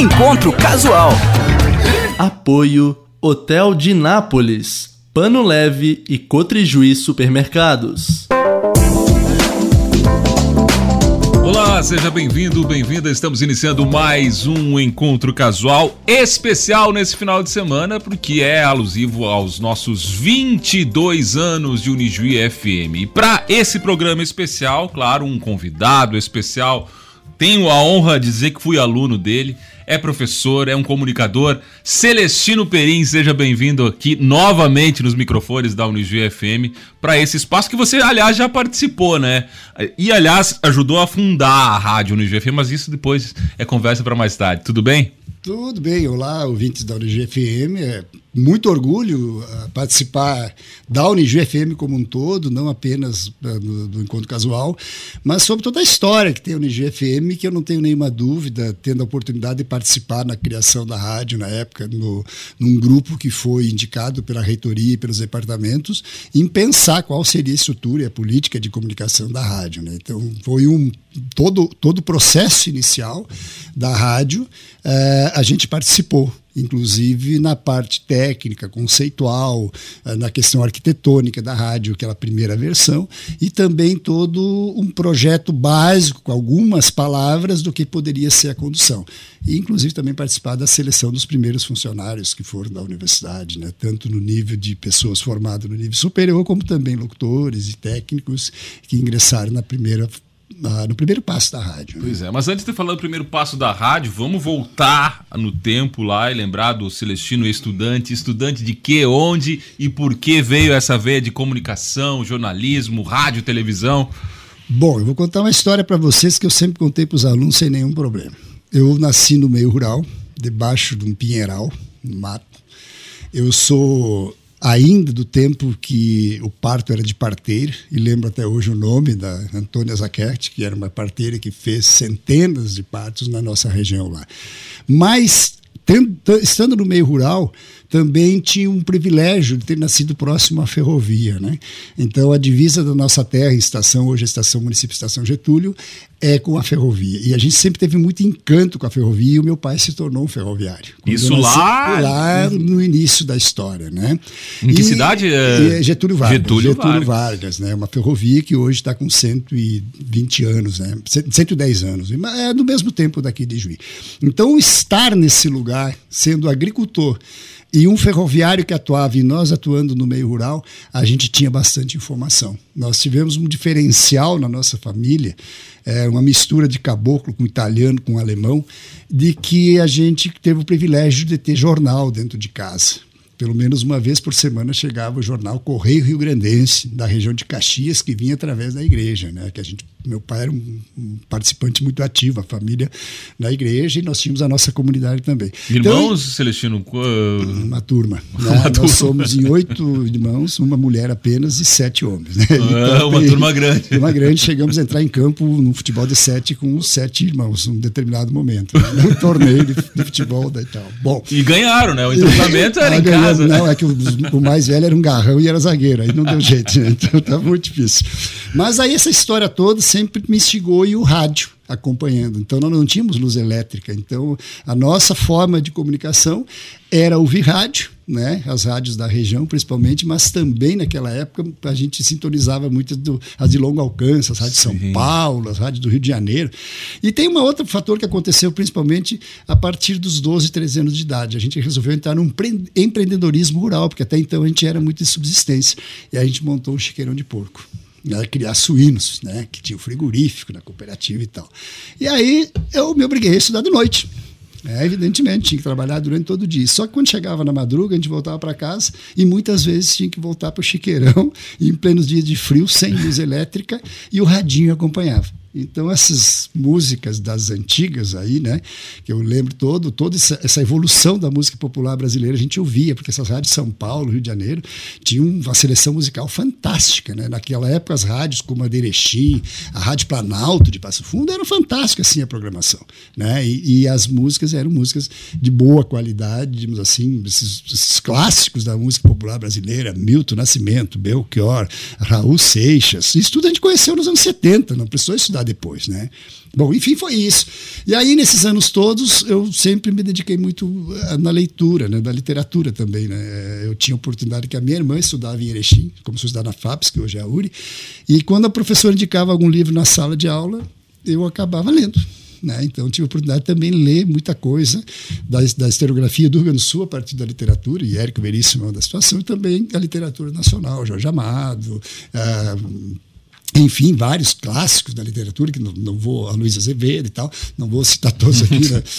Encontro Casual. Apoio Hotel de Nápoles, Pano Leve e Cotrijuí Supermercados. Olá, seja bem-vindo, bem-vinda. Estamos iniciando mais um encontro casual especial nesse final de semana, porque é alusivo aos nossos 22 anos de Unijuí FM. E para esse programa especial, claro, um convidado especial. Tenho a honra de dizer que fui aluno dele é professor, é um comunicador. Celestino Perim, seja bem-vindo aqui novamente nos microfones da Unijuí FM para esse espaço que você, aliás, já participou, né? E, aliás, ajudou a fundar a rádio Unijuí FM, mas isso depois é conversa para mais tarde. Tudo bem? Tudo bem, olá, ouvintes da Unijuí FM. É muito orgulho uh, participar da Unijuí FM como um todo, não apenas uh, do, do, encontro casual, mas sobre toda a história que tem a Unijuí FM, que eu não tenho nenhuma dúvida, tendo a oportunidade de participar na criação da rádio na época, no, num grupo que foi indicado pela reitoria e pelos departamentos, em pensar qual seria a estrutura e a política de comunicação da rádio. Né? Então, foi um todo todo o processo inicial da rádio, uh, a gente participou inclusive na parte técnica, conceitual, eh, na questão arquitetônica da rádio, aquela primeira versão, e também todo um projeto básico, com algumas palavras, do que poderia ser a condução. E, inclusive, também participar da seleção dos primeiros funcionários que foram da universidade, né? tanto no nível de pessoas formadas no nível superior, como também locutores e técnicos que ingressaram na primeira no primeiro passo da rádio. Né? Pois é, mas antes de falar do primeiro passo da rádio, vamos voltar no tempo lá e lembrar do Celestino estudante. Estudante de que, onde e por que veio essa veia de comunicação, jornalismo, rádio, televisão? Bom, eu vou contar uma história para vocês que eu sempre contei para os alunos sem nenhum problema. Eu nasci no meio rural, debaixo de um pinheiral, no mato. Eu sou ainda do tempo que o parto era de parteira, e lembro até hoje o nome da Antônia Zaquete, que era uma parteira que fez centenas de partos na nossa região lá. Mas, tendo, estando no meio rural, também tinha um privilégio de ter nascido próximo à ferrovia. Né? Então, a divisa da nossa terra, estação, hoje a estação município Estação Getúlio, é com a ferrovia. E a gente sempre teve muito encanto com a ferrovia e o meu pai se tornou um ferroviário. Isso lá? Lá no início da história. Né? Em que e, cidade? É... Getúlio Vargas. Getúlio, Getúlio Vargas. né? Uma ferrovia que hoje está com 120 anos, né? 110 anos. É no mesmo tempo daqui de Juiz. Então, estar nesse lugar, sendo agricultor, e um ferroviário que atuava e nós atuando no meio rural, a gente tinha bastante informação. Nós tivemos um diferencial na nossa família, é, uma mistura de caboclo com italiano, com alemão, de que a gente teve o privilégio de ter jornal dentro de casa pelo menos uma vez por semana chegava o jornal Correio Rio Grandense, da região de Caxias, que vinha através da igreja, né? Que a gente, meu pai era um, participante muito ativo, a família na igreja, e nós tínhamos a nossa comunidade também. Irmãos, então, Celestino? Uma turma. Né? Uma nós turma. somos em oito irmãos, uma mulher apenas e sete homens. Né? Então, uma turma grande. Uma grande, chegamos a entrar em campo no futebol de sete com sete irmãos, num determinado momento. Né? Num torneio de, de futebol e tal. Bom. E ganharam, né? O entrosamento era em casa casa. Não, é que o, o, mais velho era um garrão e era zagueiro, aí não deu jeito, né? então tá muito difícil. Mas aí essa história toda sempre me instigou e o rádio acompanhando. Então nós não tínhamos luz elétrica. Então a nossa forma de comunicação era ouvir rádio, né? As rádios da região, principalmente, mas também naquela época a gente sintonizava muito do, as de longo alcance, as rádios de São Paulo, as rádios do Rio de Janeiro. E tem um outro fator que aconteceu principalmente a partir dos 12, 13 anos de idade. A gente resolveu entrar num empreendedorismo rural, porque até então a gente era muito de subsistência. E a gente montou um chiqueirão de porco né, criar suínos, né, que tinha o frigorífico na cooperativa e tal. E aí eu me obriguei a estudar de noite. É, evidentemente, tinha que trabalhar durante todo o dia. Só que quando chegava na madruga, a gente voltava para casa e muitas vezes tinha que voltar para o chiqueirão, em plenos dias de frio, sem luz elétrica, e o radinho acompanhava. Então essas músicas das antigas aí, né, que eu lembro todo, toda essa, evolução da música popular brasileira a gente ouvia, porque essas rádios São Paulo, Rio de Janeiro, tinham uma seleção musical fantástica, né? Naquela época as rádios como a Derechim, a Rádio Planalto de Passo Fundo eram fantásticas assim a programação, né? E, e as músicas eram músicas de boa qualidade, digamos assim, esses, esses clássicos da música popular brasileira, Milton Nascimento, Belchior, Raul Seixas, isso tudo a gente conheceu nos anos 70, não precisou estudar depois, né? Bom, enfim, foi isso. E aí, nesses anos todos, eu sempre me dediquei muito eh, na leitura, né, da literatura também. Né? Eh, eu tinha oportunidade que a minha irmã estudava em Erechim, começou a estudar na FAPS, que hoje é a URI, e quando a professora indicava algum livro na sala de aula, eu acabava lendo. Né? Então, tive a oportunidade de também ler muita coisa da, da historiografia do Rio Grande do Sul a partir da literatura, e Érico Veríssimo é da situação, e também a literatura nacional, Jorge Amado. Uh, enfim, vários clássicos da literatura, que não, não vou, a Luísa Azevedo e tal, não vou citar todos aqui, né?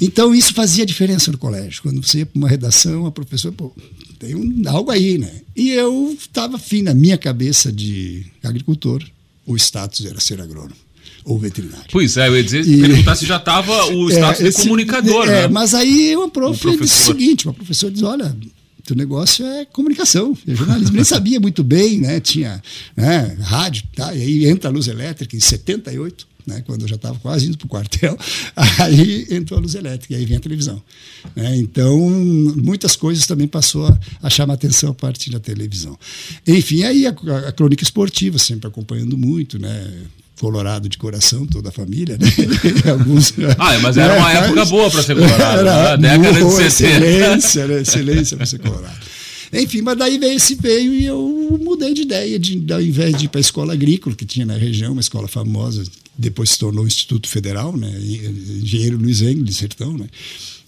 Então, isso fazia diferença no colégio. Quando você ia para uma redação, a professora, pô, tem um, algo aí, né? E eu estava afim, na minha cabeça de agricultor, o status era ser agrônomo ou veterinário. Pois é, eu ia dizer, e, perguntar se já estava o é, status é, esse, de comunicador, é, né? Mas aí uma prof disse o seguinte, uma professora diz, olha, o negócio é comunicação, é jornalismo. Nem sabia muito bem, né? Tinha né, rádio, tá? e aí entra a luz elétrica em 78, né? quando eu já estava quase indo para o quartel, aí entrou a luz elétrica, e aí vem a televisão. Né? Então, muitas coisas também passou a, a chamar atenção a partir da televisão. Enfim, aí a, a crônica esportiva, sempre acompanhando muito, né? Colorado de coração, toda a família, né? Alguns, ah, mas era uma época boa para ser colorado, era né? década boa, de 60. Excelência, né? excelência para ser colorado. Enfim, mas daí veio esse veio e eu mudei de ideia, de, ao invés de ir para a escola agrícola, que tinha na região, uma escola famosa, depois se tornou Instituto Federal, né? Engenheiro Luiz Engel, de Sertão, né?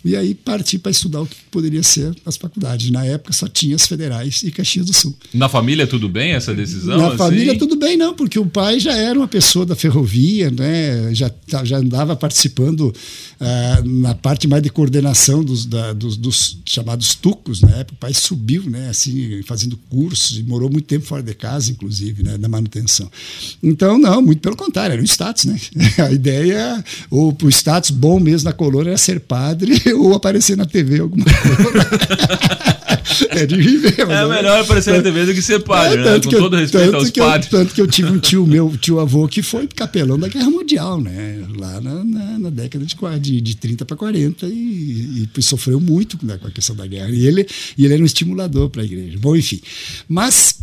E aí parti para estudar o que poderia ser as faculdades. Na época só tinha as federais e Caxias do Sul. Na família tudo bem essa decisão? Na assim? família tudo bem, não, porque o pai já era uma pessoa da ferrovia, né? já, já andava participando uh, na parte mais de coordenação dos, da, dos, dos, chamados tucos. Na época o pai subiu, né? assim, fazendo cursos e morou muito tempo fora de casa, inclusive, né? da manutenção. Então, não, muito pelo contrário, era um status. Né? A ideia, ou o status bom mesmo na colônia era ser padre ou aparecer na TV alguma coisa. é de viver. é, é melhor aparecer na TV do que ser padre, é, né? Com todo respeito aos padres. Eu, tanto que eu tive um tio meu, tio avô, que foi capelão da Guerra Mundial, né? Lá na, na, na década de, de, de 30 para 40 e, e, sofreu muito né, com a questão da guerra. E ele, e ele era um estimulador para a igreja. Bom, enfim. Mas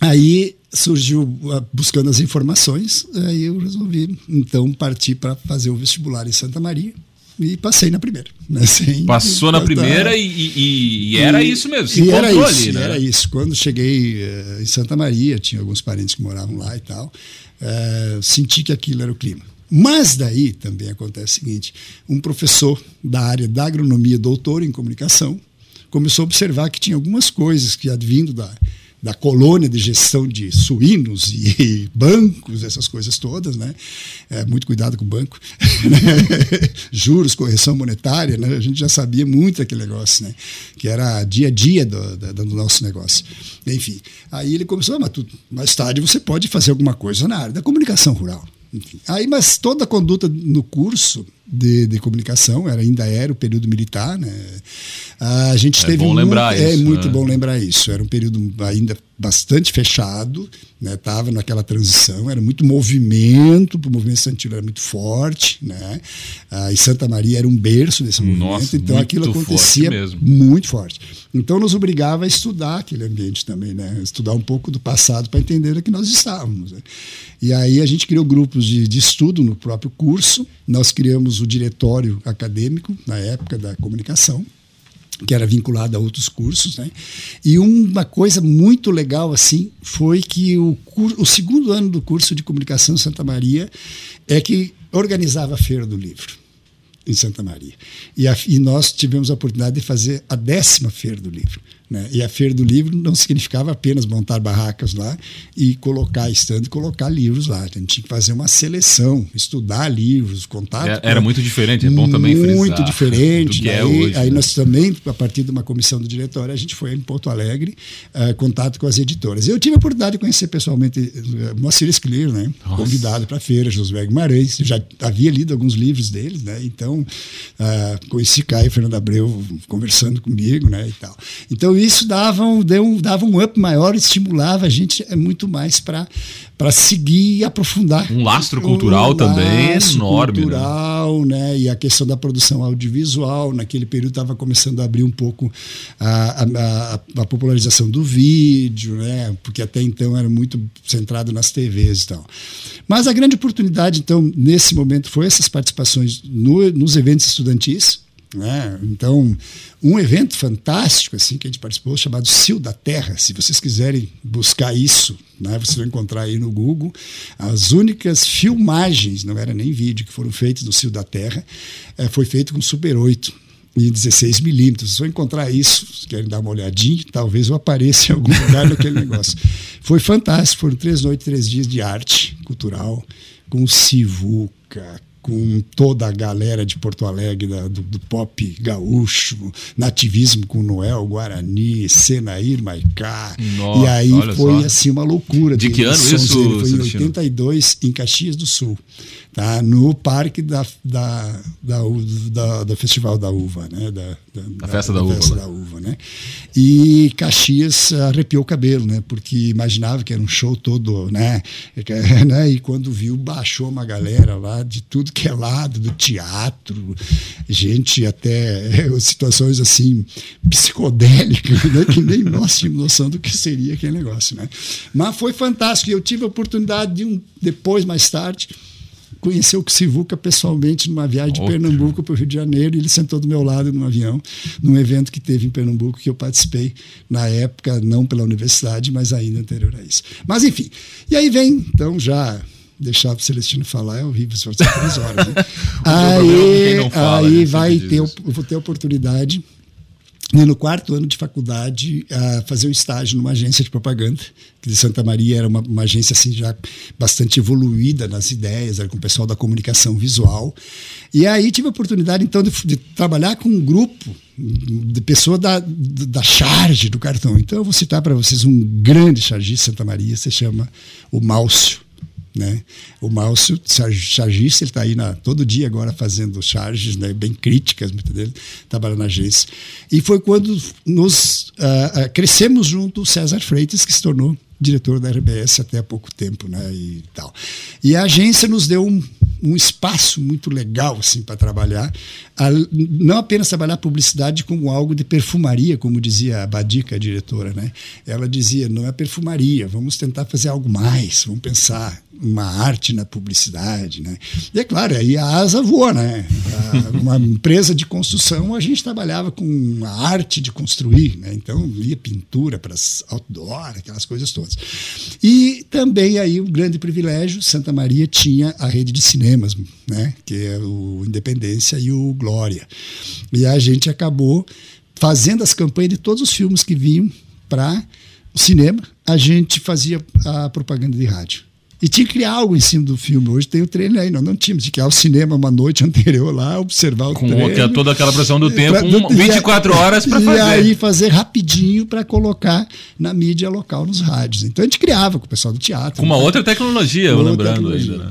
aí surgiu buscando as informações, aí eu resolvi então partir para fazer o vestibular em Santa Maria e passei na primeira. Né? Sem, Passou na primeira e, e, e, era e, isso mesmo, se era isso, ali, né? Era isso. Quando cheguei uh, em Santa Maria, tinha alguns parentes que moravam lá e tal, uh, senti que aquilo era o clima. Mas daí também acontece o seguinte: um professor da área da agronomia, doutor em comunicação, começou a observar que tinha algumas coisas que advindo da da colônia de gestão de suínos e bancos, essas coisas todas, né? É, muito cuidado com o banco. Juros, correção monetária, né? A gente já sabia muito aquele negócio, né? Que era dia a dia do, do, do nosso negócio. Enfim, aí ele começou, ah, mas tu, mais tarde você pode fazer alguma coisa na área da comunicação rural. Enfim, aí, mas toda a conduta no curso de, de comunicação, era, ainda era o período militar, né? A gente é teve bom lembrar é isso, é muito né? bom lembrar isso. Era um período ainda bastante fechado, né? Tava naquela transição, era muito movimento, o movimento estudantil era muito forte, né? Ah, e Santa Maria era um berço desse movimento, Nossa, então aquilo acontecia forte muito forte. Então nos obrigava a estudar aquele ambiente também, né? Estudar um pouco do passado para entender o que nós estávamos. Né? E aí a gente criou grupos de, de estudo no próprio curso. Nós criamos o diretório acadêmico na época da comunicação que era vinculado a outros cursos, né? E uma coisa muito legal assim foi que o, o segundo ano do curso de comunicação Santa Maria é que organizava a feira do livro em Santa Maria. E, a, e nós tivemos a oportunidade de fazer a décima feira do livro. Né? E a Feira do Livro não significava apenas montar barracas lá e colocar estande e colocar livros lá. A gente tinha que fazer uma seleção, estudar livros, contato. É, era muito diferente, é bom também Muito diferente. Do que é hoje, aí né? nós também, a partir de uma comissão do diretório, a gente foi em Porto Alegre, uh, contato com as editoras. Eu tive a oportunidade de conhecer pessoalmente uh, Moacir Escler, né? convidado para a feira, Josué Guimarães. Já havia lido alguns livros deles, né? então uh, conheci Caio Fernando Abreu conversando comigo né? e tal. Então, isso dava um, um, dava um up maior, estimulava a gente é muito mais para seguir e aprofundar. Um lastro cultural um também lastro enorme. Né? Cultural, digital, né? E a questão da produção audiovisual, naquele período estava começando a abrir um pouco a, a, a, popularização do vídeo, né? Porque até então era muito centrado nas TVs e tal. Mas a grande oportunidade, então, nesse momento, foi essas participações no, nos eventos estudantis, né? Então, um evento fantástico assim que a gente participou, chamado Sil da Terra. Se vocês quiserem buscar isso, né, vocês vão encontrar aí no Google. As únicas filmagens, não era nem vídeo, que foram feitas no Sil da Terra, é, foi feito com Super 8 em 16 milímetros. Se eu encontrar isso, se querem dar uma olhadinha, talvez eu apareça em algum lugar naquele negócio. Foi fantástico, foram três noites, três dias de arte cultural, com Sivuca, com toda a galera de Porto Alegre, da, do, do, pop gaúcho, nativismo com Noel, Guarani, Senair, Maicá. Nossa, e aí foi só. assim uma loucura. De que ano isso? Foi em 82, em Caxias do Sul tá? no parque da, da, da, da, da Festival da Uva, né? Da, da, a festa da, da, uva. Festa da uva, né? E Caxias arrepiou o cabelo, né? Porque imaginava que era um show todo, né? né? E quando viu, baixou uma galera lá de tudo que é lado, do teatro, gente até situações assim psicodélicas, né? Que nem nós tínhamos noção do que seria aquele negócio, né? Mas foi fantástico. Eu tive a oportunidade de um depois mais tarde conheceu o Sivuca pessoalmente numa viagem de Pernambuco para o Rio de Janeiro e ele sentou do meu lado num avião, num evento que teve em Pernambuco que eu participei na época, não pela universidade, mas ainda anterior a isso. Mas enfim, e aí vem, então já deixar o Celestino falar é horrível, só três horas. Né? aí fala, aí vai ter, eu vou ter a oportunidade né, no quarto ano de faculdade a fazer um estágio numa agência de propaganda que de Santa Maria era uma, uma, agência assim já bastante evoluída nas ideias era com o pessoal da comunicação visual. E aí tive a oportunidade então de, de trabalhar com um grupo de pessoa da, da charge do cartão. Então eu vou citar para vocês um grande chargista de Santa Maria se chama o Málcio né? O Márcio, chargista, ele está aí na, todo dia agora fazendo charges, né? bem críticas, muito dele, trabalhando na agência. E foi quando nos uh, crescemos junto o César Freitas, que se tornou diretor da RBS até há pouco tempo, né, e tal. E a agência nos deu um, um espaço muito legal assim para trabalhar, a, não apenas trabalhar publicidade como algo de perfumaria, como dizia a Badica, a diretora, né? Ela dizia, não é perfumaria, vamos tentar fazer algo mais, vamos pensar uma arte na publicidade, né? E é claro, aí a asa voa, né? A, uma empresa de construção, a gente trabalhava com a arte de construir, né? Então ia pintura para outdoor, aquelas coisas todas. E também aí um grande privilégio, Santa Maria tinha a rede de cinemas, né? Que é o Independência e o Glória. E a gente acabou fazendo as campanhas de todos os filmes que vinham para o cinema, a gente fazia a propaganda de rádio. E tinha que criar algo em cima do filme. Hoje tem o treino aí, não, não tínhamos. Tinha que ir ao cinema uma noite anterior lá, observar o Com treino. toda aquela pressão do tempo, pra, 24 e, horas para fazer. E aí fazer rapidinho para colocar na mídia local, nos rádios. Então a gente criava com o pessoal do teatro. Com uma né? outra tecnologia, eu lembrando tecnologia. ainda, né?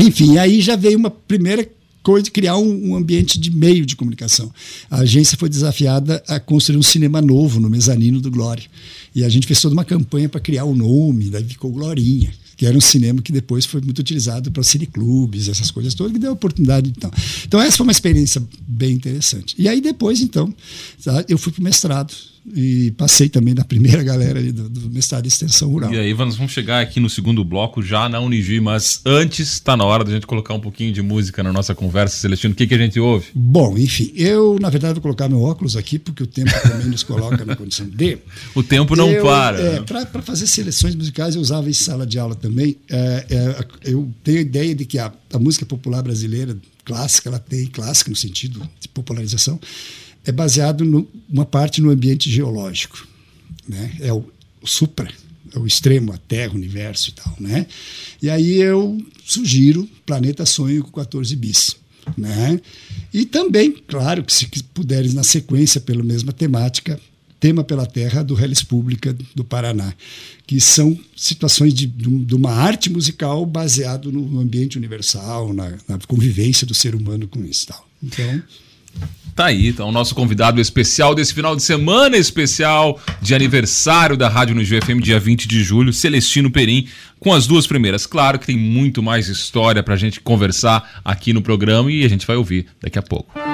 Enfim, aí já veio uma primeira coisa de criar um, um, ambiente de meio de comunicação. A agência foi desafiada a construir um cinema novo no mezanino do Glória. E a gente fez toda uma campanha para criar o nome, daí ficou Glorinha que era um cinema que depois foi muito utilizado para cineclubes, essas coisas todas, que deu oportunidade. Então. então, essa foi uma experiência bem interessante. E aí, depois, então, tá, eu fui para o mestrado e passei também na primeira galera do, do, mestrado de extensão rural. E aí nós vamos chegar aqui no segundo bloco já na Unigi, mas antes está na hora da gente colocar um pouquinho de música na nossa conversa, Celestino. O que, que a gente ouve? Bom, enfim, eu na verdade vou colocar meu óculos aqui porque o tempo também nos coloca na condição de. O tempo não eu, para. É, Para fazer seleções musicais eu usava em sala de aula também. É, é, eu tenho a ideia de que a, a música popular brasileira clássica, ela tem clássica no sentido de popularização é baseado numa parte no ambiente geológico. Né? É o, supra, é o extremo, a Terra, o universo e tal. Né? E aí eu sugiro Planeta Sonho com 14 bis. Né? E também, claro, que se puderes na sequência pela mesma temática, Tema pela Terra do Reles Pública do Paraná, que são situações de, de uma arte musical baseado no ambiente universal, na, na, convivência do ser humano com isso. Tal. Então, Tá aí, então, o nosso convidado especial desse final de semana especial de aniversário da Rádio no GFM, dia 20 de julho, Celestino Perim, com as duas primeiras. Claro que tem muito mais história pra gente conversar aqui no programa e a gente vai ouvir daqui a pouco.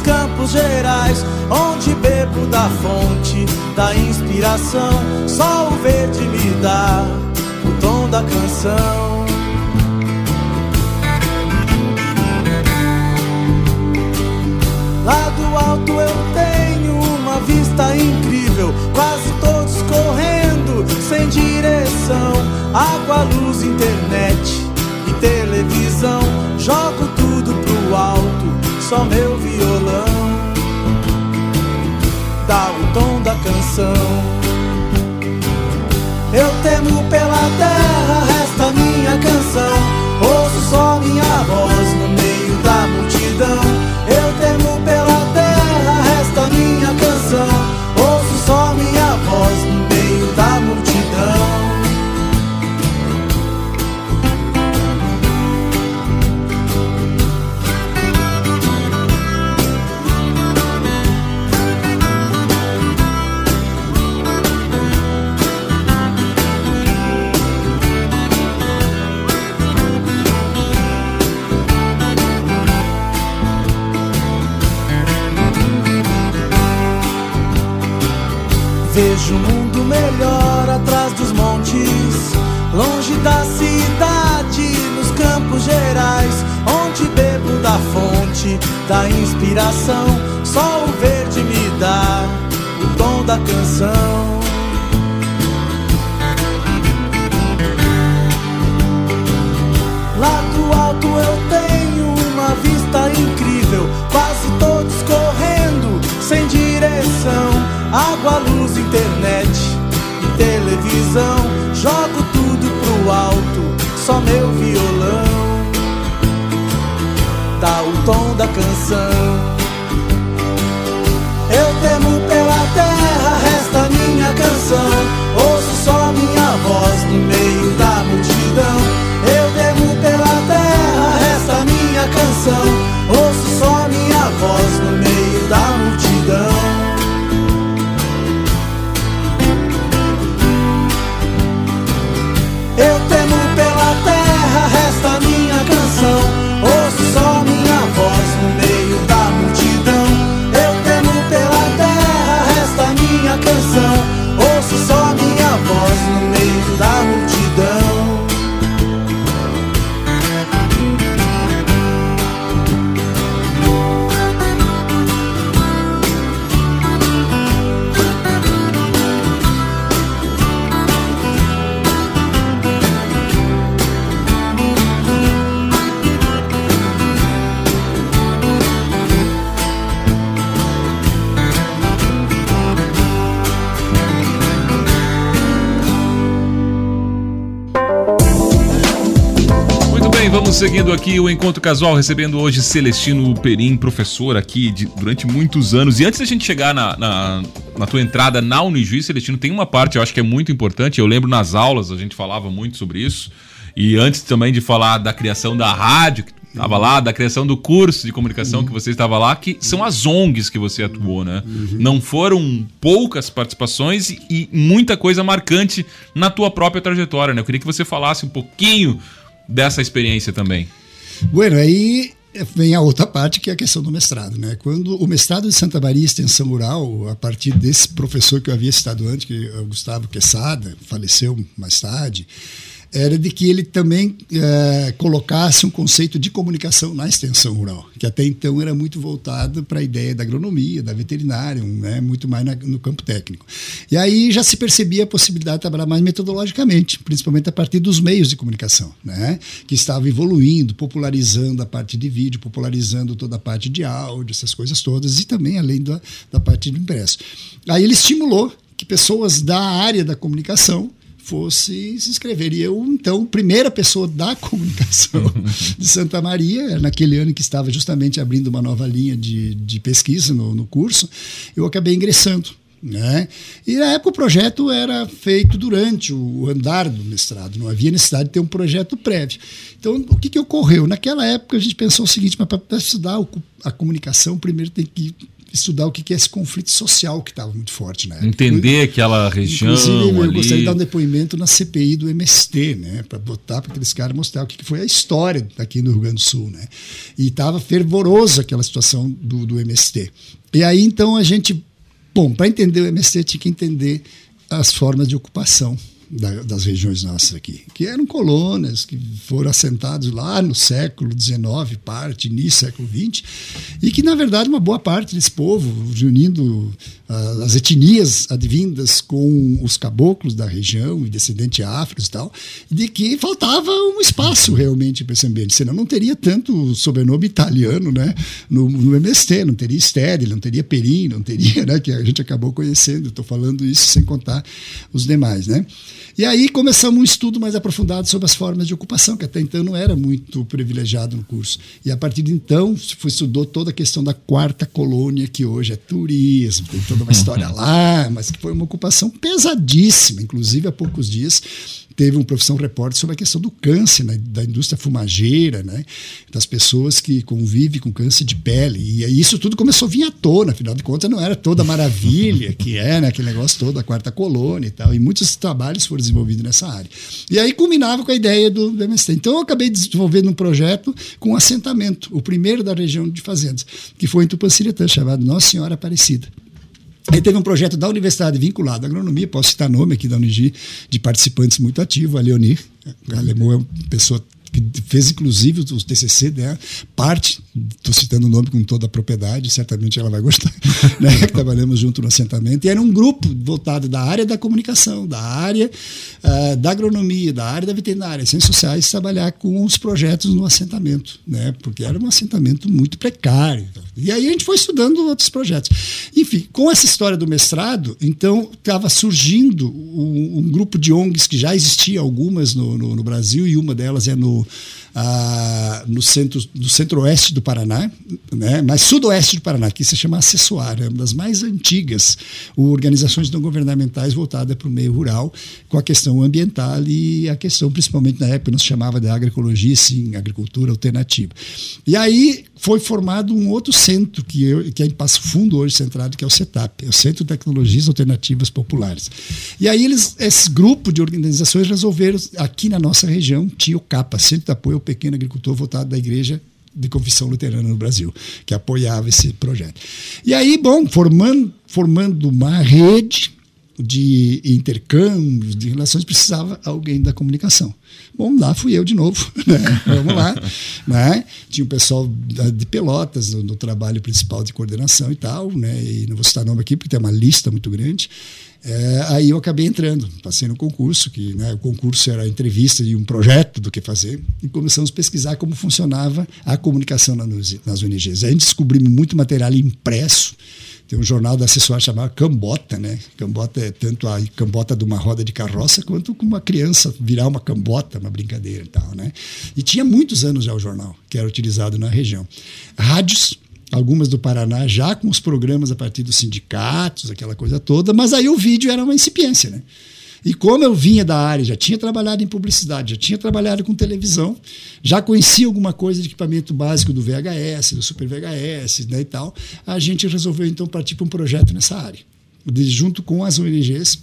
Campos Gerais, onde bebo da fonte da inspiração. Só o verde me dá o tom da canção. Lá do alto eu tenho uma vista incrível, quase todos correndo sem direção. Água, luz, internet e televisão. Jogo tudo pro alto, só meu violão dá o tom da canção. Eu temo pela terra, resta minha canção. Ouço só minha voz no meio da multidão. Gerais, onde bebo da fonte da inspiração. Só o verde me dá o tom da canção. Lá do alto eu tenho uma vista incrível, quase todos correndo sem direção. Água, luz, internet e televisão. Jogo tudo pro alto, só meu violão dá o tom da canção. Eu temo pela terra, resta minha canção. Ouço só minha voz no meio da multidão. Eu temo pela terra, resta minha canção. Ouço só minha voz no seguindo aqui o Encontro Casual, recebendo hoje Celestino Perim, professor aqui de- durante muitos anos. E antes da gente chegar na, na, na tua entrada na Unijuiz, Celestino, tem uma parte eu acho que é muito importante. Eu lembro nas aulas, a gente falava muito sobre isso. E antes também de falar da criação da rádio, que estava lá, da criação do curso de comunicação que você estava lá, que são as ONGs que você atuou, né? Não foram poucas participações e, e muita coisa marcante na tua própria trajetória, né? Eu queria que você falasse um pouquinho dessa experiência também. Bueno, aí vem a outra parte que é a questão do mestrado, né? Quando o mestrado de Santa Maria Extensão Rural, a partir desse professor que eu havia citado antes, que é o Gustavo Quesada, faleceu mais tarde, era de que ele também eh, colocasse um conceito de comunicação na extensão rural, que até então era muito voltado para a ideia da agronomia, da veterinária, né, muito mais na- no campo técnico. E aí já se percebia a possibilidade de trabalhar mais metodologicamente, principalmente a partir dos meios de comunicação, né, que estavam evoluindo, popularizando a parte de vídeo, popularizando toda a parte de áudio, essas coisas todas, e também além da, da parte do impresso. Aí ele estimulou que pessoas da área da comunicação fosse se inscrever. E eu, então, primeira pessoa da comunicação de Santa Maria, naquele ano que estava justamente abrindo uma nova linha de, de pesquisa no, no curso, eu acabei ingressando. Né? E na época o projeto era feito durante o andar do mestrado, não havia necessidade de ter um projeto prévio. Então, o que, que ocorreu? Naquela época a gente pensou o seguinte: mas para estudar a comunicação, primeiro tem que estudar o que é esse conflito social que estava muito forte na época. Entender aquela região. Inclusive, eu ali. gostaria de dar um depoimento na CPI do MST, né? Para botar para aqueles caras mostrar o que foi a história aqui no Rio Grande do Sul, né? E estava fervoroso aquela situação do, do MST. E aí, então, a gente. Bom, para entender o MST, tinha que entender as formas de ocupação da, das regiões nossas aqui, que eram colônias que foram assentados lá no século XIX, parte, início século XX, e que, na verdade, uma boa parte desse povo, reunindo uh, as etnias advindas com os caboclos da região e descendentes afros e tal, de que faltava um espaço realmente para esse ambiente, senão não teria tanto sobrenome italiano né, no, no MST, não teria Stedley, não teria Perim, não teria, né, que a gente acabou conhecendo, estou falando isso sem contar os demais, né? E aí começamos um estudo mais aprofundado sobre as formas de ocupação, que até então não era muito privilegiado no curso. E a partir de então, se estudou toda a questão da quarta colônia, que hoje é turismo, tem toda uma história lá, mas que foi uma ocupação pesadíssima. Inclusive, há poucos dias teve um profissão repórter sobre a questão do câncer, né, da indústria fumageira, né, das pessoas que convivem com câncer de pele. E isso tudo começou a vir à tona, afinal de contas, não era toda maravilha que é, né, aquele negócio todo, a quarta colônia e tal. E muitos trabalhos foram desenvolvidos nessa área. E aí culminava com a ideia do, do MST. Então eu acabei desenvolvendo um projeto com assentamento, o primeiro da região de fazendas, que foi em Tupanciretã, chamado Nossa Senhora Aparecida. Aí teve um projeto da universidade vinculado à agronomia, posso citar nome aqui da Unigi, de participantes muito ativos, a Leonir. A Lemoa é uma pessoa que fez inclusive o TCC dela, parte, estou citando o nome com toda a propriedade, certamente ela vai gostar, né? trabalhamos junto no assentamento, e era um grupo voltado da área da comunicação, da área uh, da agronomia, da área da veterinária, ciências sociais, trabalhar com os projetos no assentamento, né? porque era um assentamento muito precário. E aí a gente foi estudando outros projetos. Enfim, com essa história do mestrado, então estava surgindo um, um, grupo de ONGs que já existia algumas no, no, no Brasil, e uma delas é no ah, no centro do centro-oeste do Paraná, né, mas sudoeste do Paraná, que se chama Acessoar, é uma das mais antigas organizações não governamentais voltadas para o meio rural, com a questão ambiental e a questão, principalmente na época, nos chamava de agroecologia, sim, agricultura alternativa. E aí foi formado um outro centro que, eu, que é em Passo Fundo hoje centrado, que é o CETAP, é o Centro de Tecnologias Alternativas Populares. E aí eles, esse grupo de organizações resolveram, aqui na nossa região, tinha o CAPA, Centro de Apoio ao Pequeno Agricultor, voltado da Igreja de confissão luterana no Brasil, que apoiava esse projeto. E aí, bom, formando, formando uma rede de intercâmbios, de relações, precisava alguém da comunicação. Bom, lá fui eu de novo. Né? Vamos lá. Né? Tinha o pessoal de Pelotas no, no, trabalho principal de coordenação e tal, né? e não vou citar nome aqui porque tem uma lista muito grande. É, aí eu acabei entrando, passei no concurso, que né, o concurso era a entrevista de um projeto do que fazer, e começamos a pesquisar como funcionava a comunicação nas, nas ONGs. Aí descobrimos muito material impresso, tem um jornal da assessora chamado Cambota, né? Cambota é tanto a cambota de uma roda de carroça quanto com uma criança virar uma cambota, uma brincadeira e tal, né? E tinha muitos anos já o jornal, que era utilizado na região. Rádios, algumas do Paraná, já com os programas a partir dos sindicatos, aquela coisa toda, mas aí o vídeo era uma incipiência, né? E como eu vinha da área, já tinha trabalhado em publicidade, já tinha trabalhado com televisão, já conhecia alguma coisa de equipamento básico do VHS, do Super VHS né, e tal, a gente resolveu então partir para um projeto nessa área. Junto com as ONGs,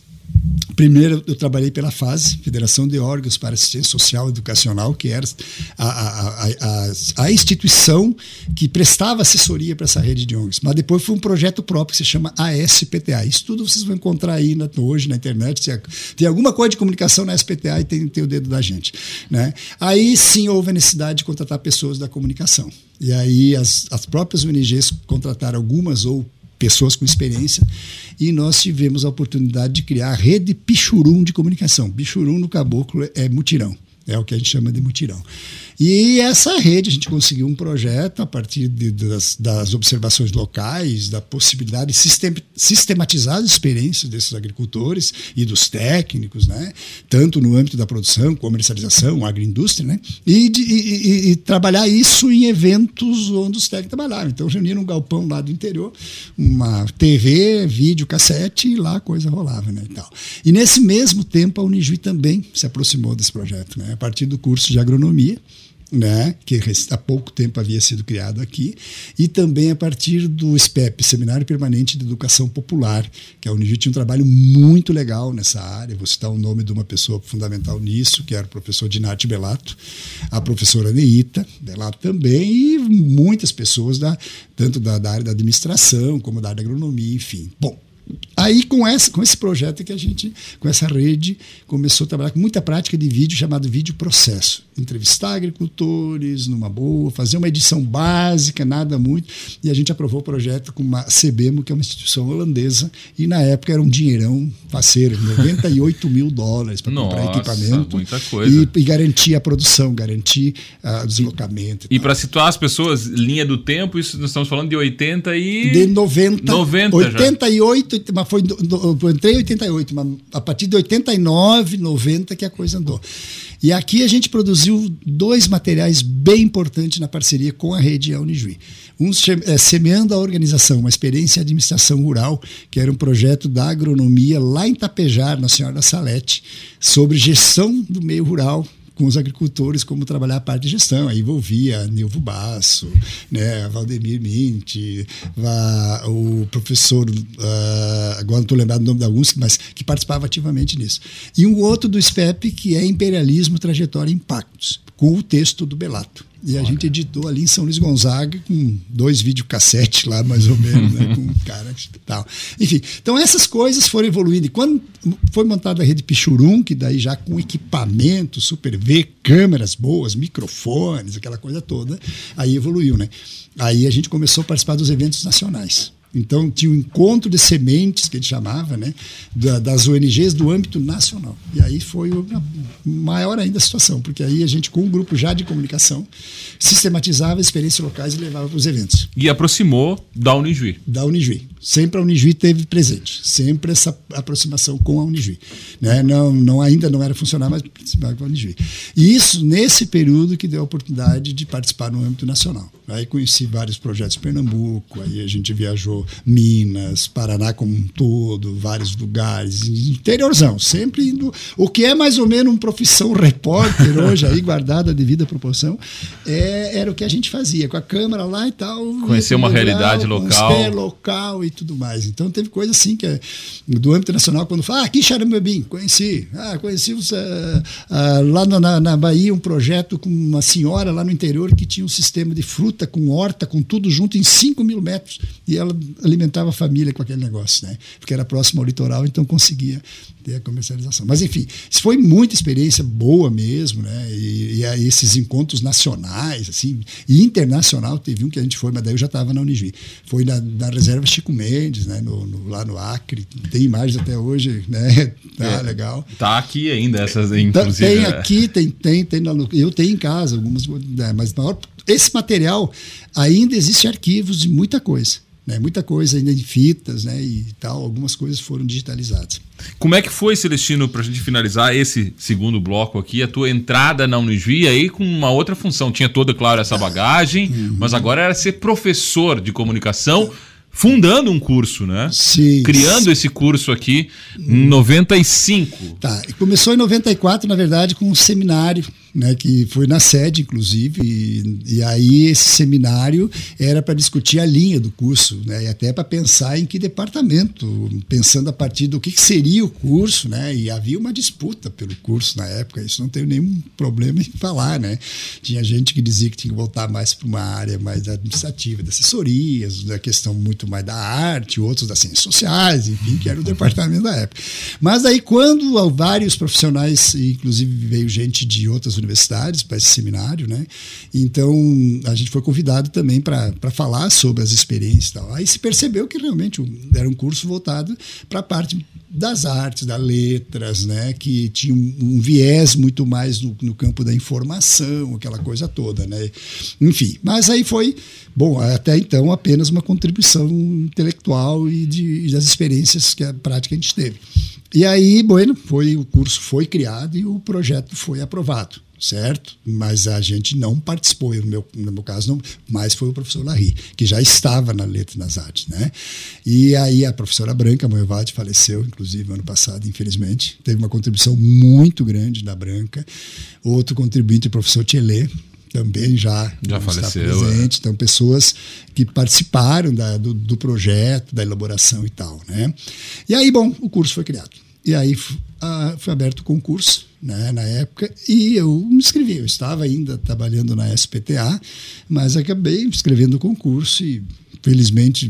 Primeiro, eu trabalhei pela FASE, Federação de Órgãos para Assistência Social e Educacional, que era a, a, a, a, instituição que prestava assessoria para essa rede de ONGs. Mas depois foi um projeto próprio que se chama ASPTA. Isso tudo vocês vão encontrar aí na, hoje na internet. Se tem alguma coisa de comunicação na SPTA e tem, tem o dedo da gente. Né? Aí sim houve a necessidade de contratar pessoas da comunicação. E aí as, as próprias ONGs contrataram algumas ou pessoas com experiência, e nós tivemos a oportunidade de criar a rede Pichurum de comunicação. Pichurum no caboclo é mutirão, é o que a gente chama de mutirão. E essa rede, a gente conseguiu um projeto a partir de, das, das, observações locais, da possibilidade de sistem, sistematizar as experiências desses agricultores e dos técnicos, né? tanto no âmbito da produção, comercialização, agroindústria, né? e, de, e, e, e trabalhar isso em eventos onde os técnicos trabalhavam. Então, reuniram um galpão lá do interior, uma TV, vídeo, cassete, e lá a coisa rolava. Né? E, tal. e nesse mesmo tempo, a Unijuí também se aproximou desse projeto, né? a partir do curso de agronomia né, que há pouco tempo havia sido criado aqui, e também a partir do SPEP, Seminário Permanente de Educação Popular, que a Unijuí tinha um trabalho muito legal nessa área. Vou citar o nome de uma pessoa fundamental nisso, que era o professor Dinati Belato, a professora Neita Belato também, e muitas pessoas da, tanto da, da área da administração como da área da agronomia, enfim. Bom, Aí, com, essa, com esse projeto que a gente, com essa rede, começou a trabalhar com muita prática de vídeo chamado vídeo processo. Entrevistar agricultores numa boa, fazer uma edição básica, nada muito. E a gente aprovou o projeto com uma CBEMO, que é uma instituição holandesa, e na época era um dinheirão parceiro, 98 mil dólares para comprar equipamento. Muita coisa. E, e garantir a produção, garantir uh, o deslocamento. E, e para situar as pessoas, linha do tempo, isso nós estamos falando de 80 e. De 90. 90 88, mas foi, eu entrei em 88, mas a partir de 89, 90 que a coisa andou. E aqui a gente produziu dois materiais bem importantes na parceria com a rede Unijuí. Um é, Semeando a Organização, uma experiência em administração rural, que era um projeto da agronomia lá em Tapejar, na Senhora da Salete, sobre gestão do meio rural com os agricultores como trabalhar a parte de gestão. Aí envolvia Nilvo Basso, né, Valdemir Mint, o professor, uh, agora não estou lembrado o nome da UNSC, mas que participava ativamente nisso. E um outro do SPEP, que é Imperialismo, Trajetória e Impactos, com o texto do Belato. E a Olha. gente editou ali em São Luís Gonzaga com dois videocassetes lá, mais ou menos, né? com um cara tal. Enfim, então essas coisas foram evoluindo. E quando foi montada a rede Pichurum, que daí já com equipamento, Super V, câmeras boas, microfones, aquela coisa toda, aí evoluiu, né? Aí a gente começou a participar dos eventos nacionais. Então, tinha um encontro de sementes, que ele chamava, né, das ONGs do âmbito nacional. E aí foi maior ainda a situação, porque aí a gente, com um grupo já de comunicação, sistematizava experiências locais e levava para os eventos. E aproximou da Unijuí. Da Unijuí. Sempre a Unijuí teve presente, sempre essa aproximação com a Unijuí. Né? Não, não, ainda não era funcionar, mas participava com a Unijuí. E isso nesse período que deu a oportunidade de participar no âmbito nacional. Aí conheci vários projetos em Pernambuco, aí a gente viajou Minas, Paraná como um todo, vários lugares, interiorzão, sempre indo. O que é mais ou menos uma profissão repórter hoje, aí guardada a devida proporção, é, era o que a gente fazia, com a câmera lá e tal. Conhecer uma realidade local. local e tudo mais. Então teve coisa assim que é, do âmbito nacional, quando fala, ah, aqui Xaramubim, conheci. Ah, conheci uh, uh, lá na, na Bahia um projeto com uma senhora lá no interior que tinha um sistema de fruta com horta, com tudo junto em 5 mil metros. E ela alimentava a família com aquele negócio, né? Porque era próximo ao litoral, então conseguia ter a comercialização. Mas enfim, foi muita experiência boa mesmo, né? E, e esses encontros nacionais, assim, e internacional, teve um que a gente foi, mas daí eu já estava na Unijuí. Foi na, na reserva Chico Mendes, né? No, no, lá no Acre. Tem imagens até hoje, né? Tá é, legal. Tá aqui ainda essas, inclusive. Tem é. aqui, tem, tem, tem. Eu tenho em casa algumas, né? mas maior, esse material ainda existe arquivos de muita coisa. Né? Muita coisa ainda em fitas né? e tal, algumas coisas foram digitalizadas. Como é que foi, Celestino, para a gente finalizar esse segundo bloco aqui, a tua entrada na Unijuí aí com uma outra função? Tinha toda, claro, essa bagagem, uhum. mas agora era ser professor de comunicação fundando um curso, né? Sim. Criando esse curso aqui em 95. Tá, começou em 94, na verdade, com um seminário né, que foi na sede, inclusive, e, e aí esse seminário era para discutir a linha do curso, né, e até para pensar em que departamento, pensando a partir do que, que, seria o curso, né, e havia uma disputa pelo curso na época, isso não tenho nenhum problema em falar, né, tinha gente que dizia que tinha que voltar mais para uma área mais administrativa, de assessorias, da questão muito mais da arte, outros das ciências sociais, enfim, que era o departamento da época. Mas aí quando vários profissionais, inclusive veio gente de outras universidades, universidades para esse seminário, né? Então a gente foi convidado também para falar sobre as experiências e tal. Aí se percebeu que realmente era um curso voltado para a parte das artes, das letras, né? Que tinha um, um viés muito mais no, no, campo da informação, aquela coisa toda, né? Enfim, mas aí foi, bom, até então apenas uma contribuição intelectual e, de, e das experiências que a prática a gente teve. E aí, bueno, foi o curso foi criado e o projeto foi aprovado certo? Mas a gente não participou, no meu, no meu caso, não, mas foi o professor Larry, que já estava na Letra nas Artes, né? E aí a professora Branca Moevade faleceu, inclusive, ano passado, infelizmente. Teve uma contribuição muito grande da Branca. Outro contribuinte, o professor Tchele, também já, já faleceu. Presente, é. Então, pessoas que participaram da, do, do, projeto, da elaboração e tal. Né? E aí, bom, o curso foi criado. E aí a, foi aberto o concurso né, na época e eu me inscrevi. Eu estava ainda trabalhando na SPTA, mas acabei escrevendo o concurso e, felizmente,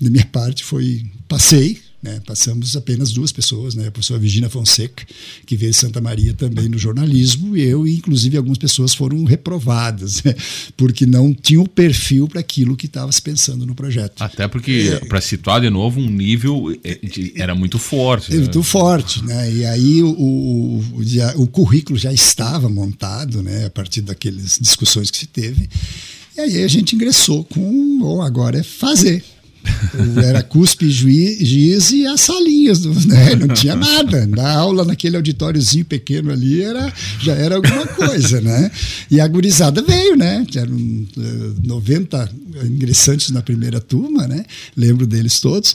da minha parte, foi passei né? Passamos apenas duas pessoas, né? a professora Virginia Fonseca, que veio de Santa Maria também no jornalismo, e eu, e inclusive algumas pessoas foram reprovadas, né? porque não tinham o perfil para aquilo que estava se pensando no projeto. Até porque, é, para situar de novo, um nível é, era muito forte. Né? Muito forte, né? E aí o, o, o, o currículo já estava montado, né? a partir daquelas discussões que se teve. E aí a gente ingressou com, bom, agora é fazer. Era cuspe, juiz, giz e as salinhas, né? não tinha nada. Na aula, naquele auditóriozinho pequeno ali, era, já era alguma coisa, né? E a gurizada veio, né? Eram 90 eh, ingressantes na primeira turma, né? Lembro deles todos.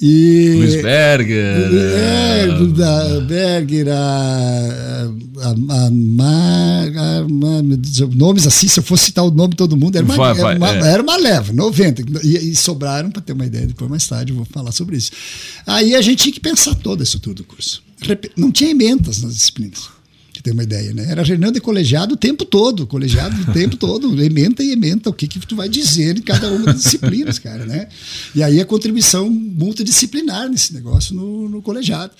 E, Luiz Berger. É, da Berger, a, a, a, a, nomes assim, se eu fosse citar o nome de todo mundo, era uma, vai, vai, era, uma é. era uma leva, 90. E, e sobraram para ter uma ideia, depois mais tarde eu vou falar sobre isso. Aí a gente tinha que pensar toda a estrutura do curso. Não tinha emendas nas disciplinas ter uma ideia, né? Era reunião de colegiado o tempo todo, colegiado o tempo todo, ementa e ementa o que, que tu vai dizer em cada uma das disciplinas, cara, né? E aí a contribuição multidisciplinar nesse negócio no, no colegiado.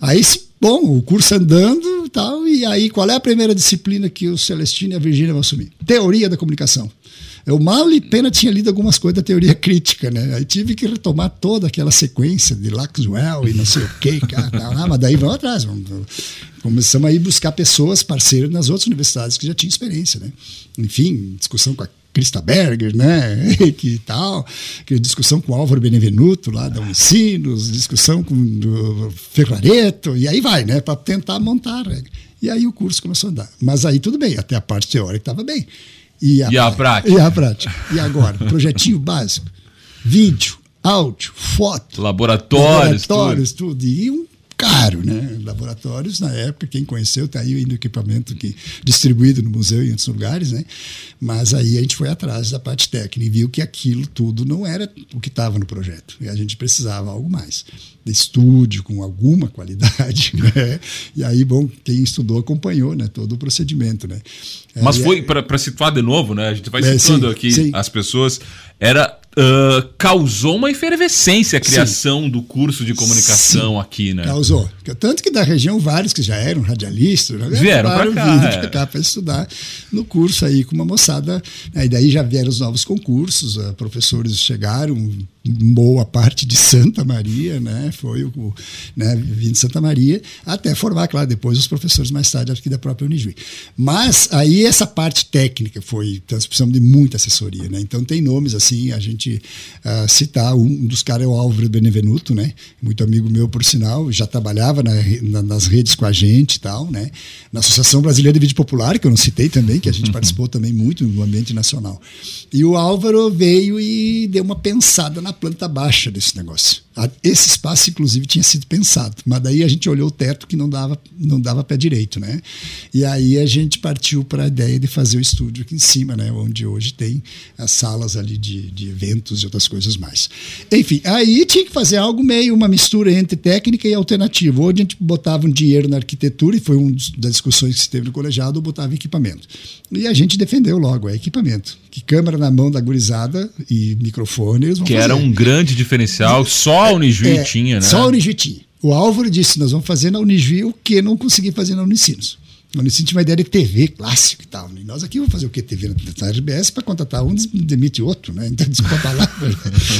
Aí, bom, o curso andando e tal, e aí qual é a primeira disciplina que o Celestino e a Virgínia vão assumir? Teoria da comunicação. Eu mal e pena tinha lido algumas coisas da teoria crítica, né? Aí tive que retomar toda aquela sequência de Laxwell e não sei o quê, cara. Ah, mas daí vamos atrás. Vamos, começamos a ir buscar pessoas parceiras nas outras universidades que já tinham experiência, né? Enfim, discussão com a Christa Berger, né? que tal, que discussão com o Álvaro Benevenuto lá da Unicinos, discussão com o Ferrareto, e aí vai, né? Para tentar montar a regra. E aí o curso começou a andar. Mas aí tudo bem, até a parte teórica estava bem. E a, e a prática? E a prática. E agora? Projetinho básico, vídeo, áudio, foto. Laboratórios, laboratórios tudo. tudo. E um caro, né? Laboratórios, na época, quem conheceu, está aí o equipamento que, distribuído no museu e em outros lugares, né? Mas aí a gente foi atrás da parte técnica e viu que aquilo tudo não era o que estava no projeto. E a gente precisava algo mais. De estúdio, com alguma qualidade, né? E aí, bom, quem estudou acompanhou, né? Todo o procedimento, né? Mas foi, é, para situar de novo, né? A gente vai é, situando sim, aqui sim. as pessoas. Era Uh, causou uma efervescência a criação Sim. do curso de comunicação Sim. aqui, né? Causou. Tanto que da região, vários que já eram radialistas já vieram para cá, é. cá para estudar no curso aí com uma moçada. Né? E daí já vieram os novos concursos, uh, professores chegaram, boa parte de Santa Maria, né? Foi o, né, vim de Santa Maria, até formar, claro, depois os professores mais tarde aqui da própria Unijuí. Mas aí essa parte técnica foi, então, nós precisamos de muita assessoria, né? Então tem nomes assim, a gente uh, citar, um dos caras é o Álvaro Benevenuto, né? Muito amigo meu, por sinal, já trabalhava na, na, nas redes com a gente e tal, né? Na Associação Brasileira de Vídeo Popular, que eu não citei também, que a gente uhum. participou também muito no ambiente nacional. E o Álvaro veio e deu uma pensada na na planta baixa desse negócio. Esse espaço, inclusive, tinha sido pensado, mas daí a gente olhou o teto que não dava, não dava pé direito, né? E aí a gente partiu para a ideia de fazer o estúdio aqui em cima, né? Onde hoje tem as salas ali de, de eventos e outras coisas mais. Enfim, aí tinha que fazer algo meio uma mistura entre técnica e alternativa. Hoje a gente botava um dinheiro na arquitetura, e foi uma das discussões que se teve no colegiado, ou botava equipamento. E a gente defendeu logo, é equipamento. Que câmera na mão da gurizada e microfone Que fazer. era um grande diferencial, só a Unijuí é, tinha, né? Só a Unijuí tinha. O Álvaro disse: nós vamos fazer na Unijuí o que não consegui fazer na Unicinos. A Unicinos tinha uma ideia de TV clássico e tal. Né? Nós aqui vamos fazer o que? TV na RBS para contratar um, demite outro, né? Então, desculpa lá.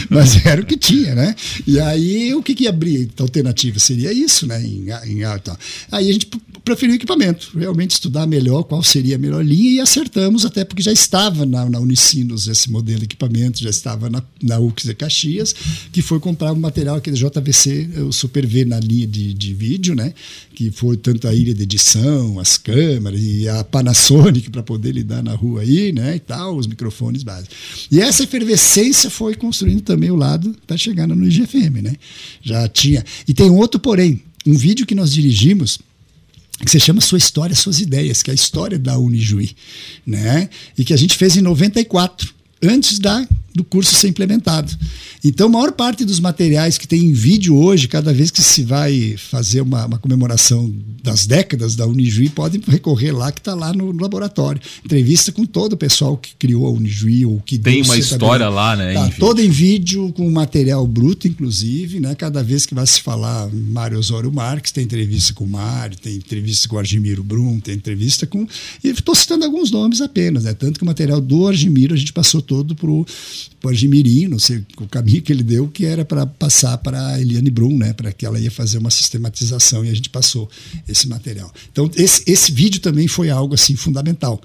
mas era o que tinha, né? E aí, o que, que ia abrir alternativa? Seria isso, né? Em, em, então. Aí a gente preferiu equipamento, realmente estudar melhor qual seria a melhor linha e acertamos, até porque já estava na, na Unicinos esse modelo de equipamento, já estava na, na UX de Caxias, que foi comprar um material aquele JVC, o Super V na linha de, de vídeo, né? Que foi tanto a ilha de edição, as câmeras e a Panasonic para poder lidar na rua aí, né? E tal, os microfones básicos. E essa efervescência foi construindo também o lado para chegar no IGFM, né? Já tinha. E tem outro porém, um vídeo que nós dirigimos que se chama Sua História, Suas Ideias, que é a história da Unijuí, né? E que a gente fez em 94, antes da do curso ser implementado. Então, a maior parte dos materiais que tem em vídeo hoje, cada vez que se vai fazer uma, uma comemoração das décadas da Unijuí, podem recorrer lá, que está lá no, no, laboratório. Entrevista com todo o pessoal que criou a Unijuí, ou que Tem uma história também. lá, né? Tá, em toda em vídeo, com material bruto, inclusive, né? Cada vez que vai se falar Mário Osório Marques, tem entrevista com o Mário, tem entrevista com o Argimiro Brum, tem entrevista com... E estou citando alguns nomes apenas, né? Tanto que o material do Argimiro a gente passou todo para o Argimirim, não sei o caminho que ele deu, que era para passar para Eliane Brum, né? Para que ela ia fazer uma sistematização e a gente passou esse material. Então, esse, esse vídeo também foi algo assim fundamental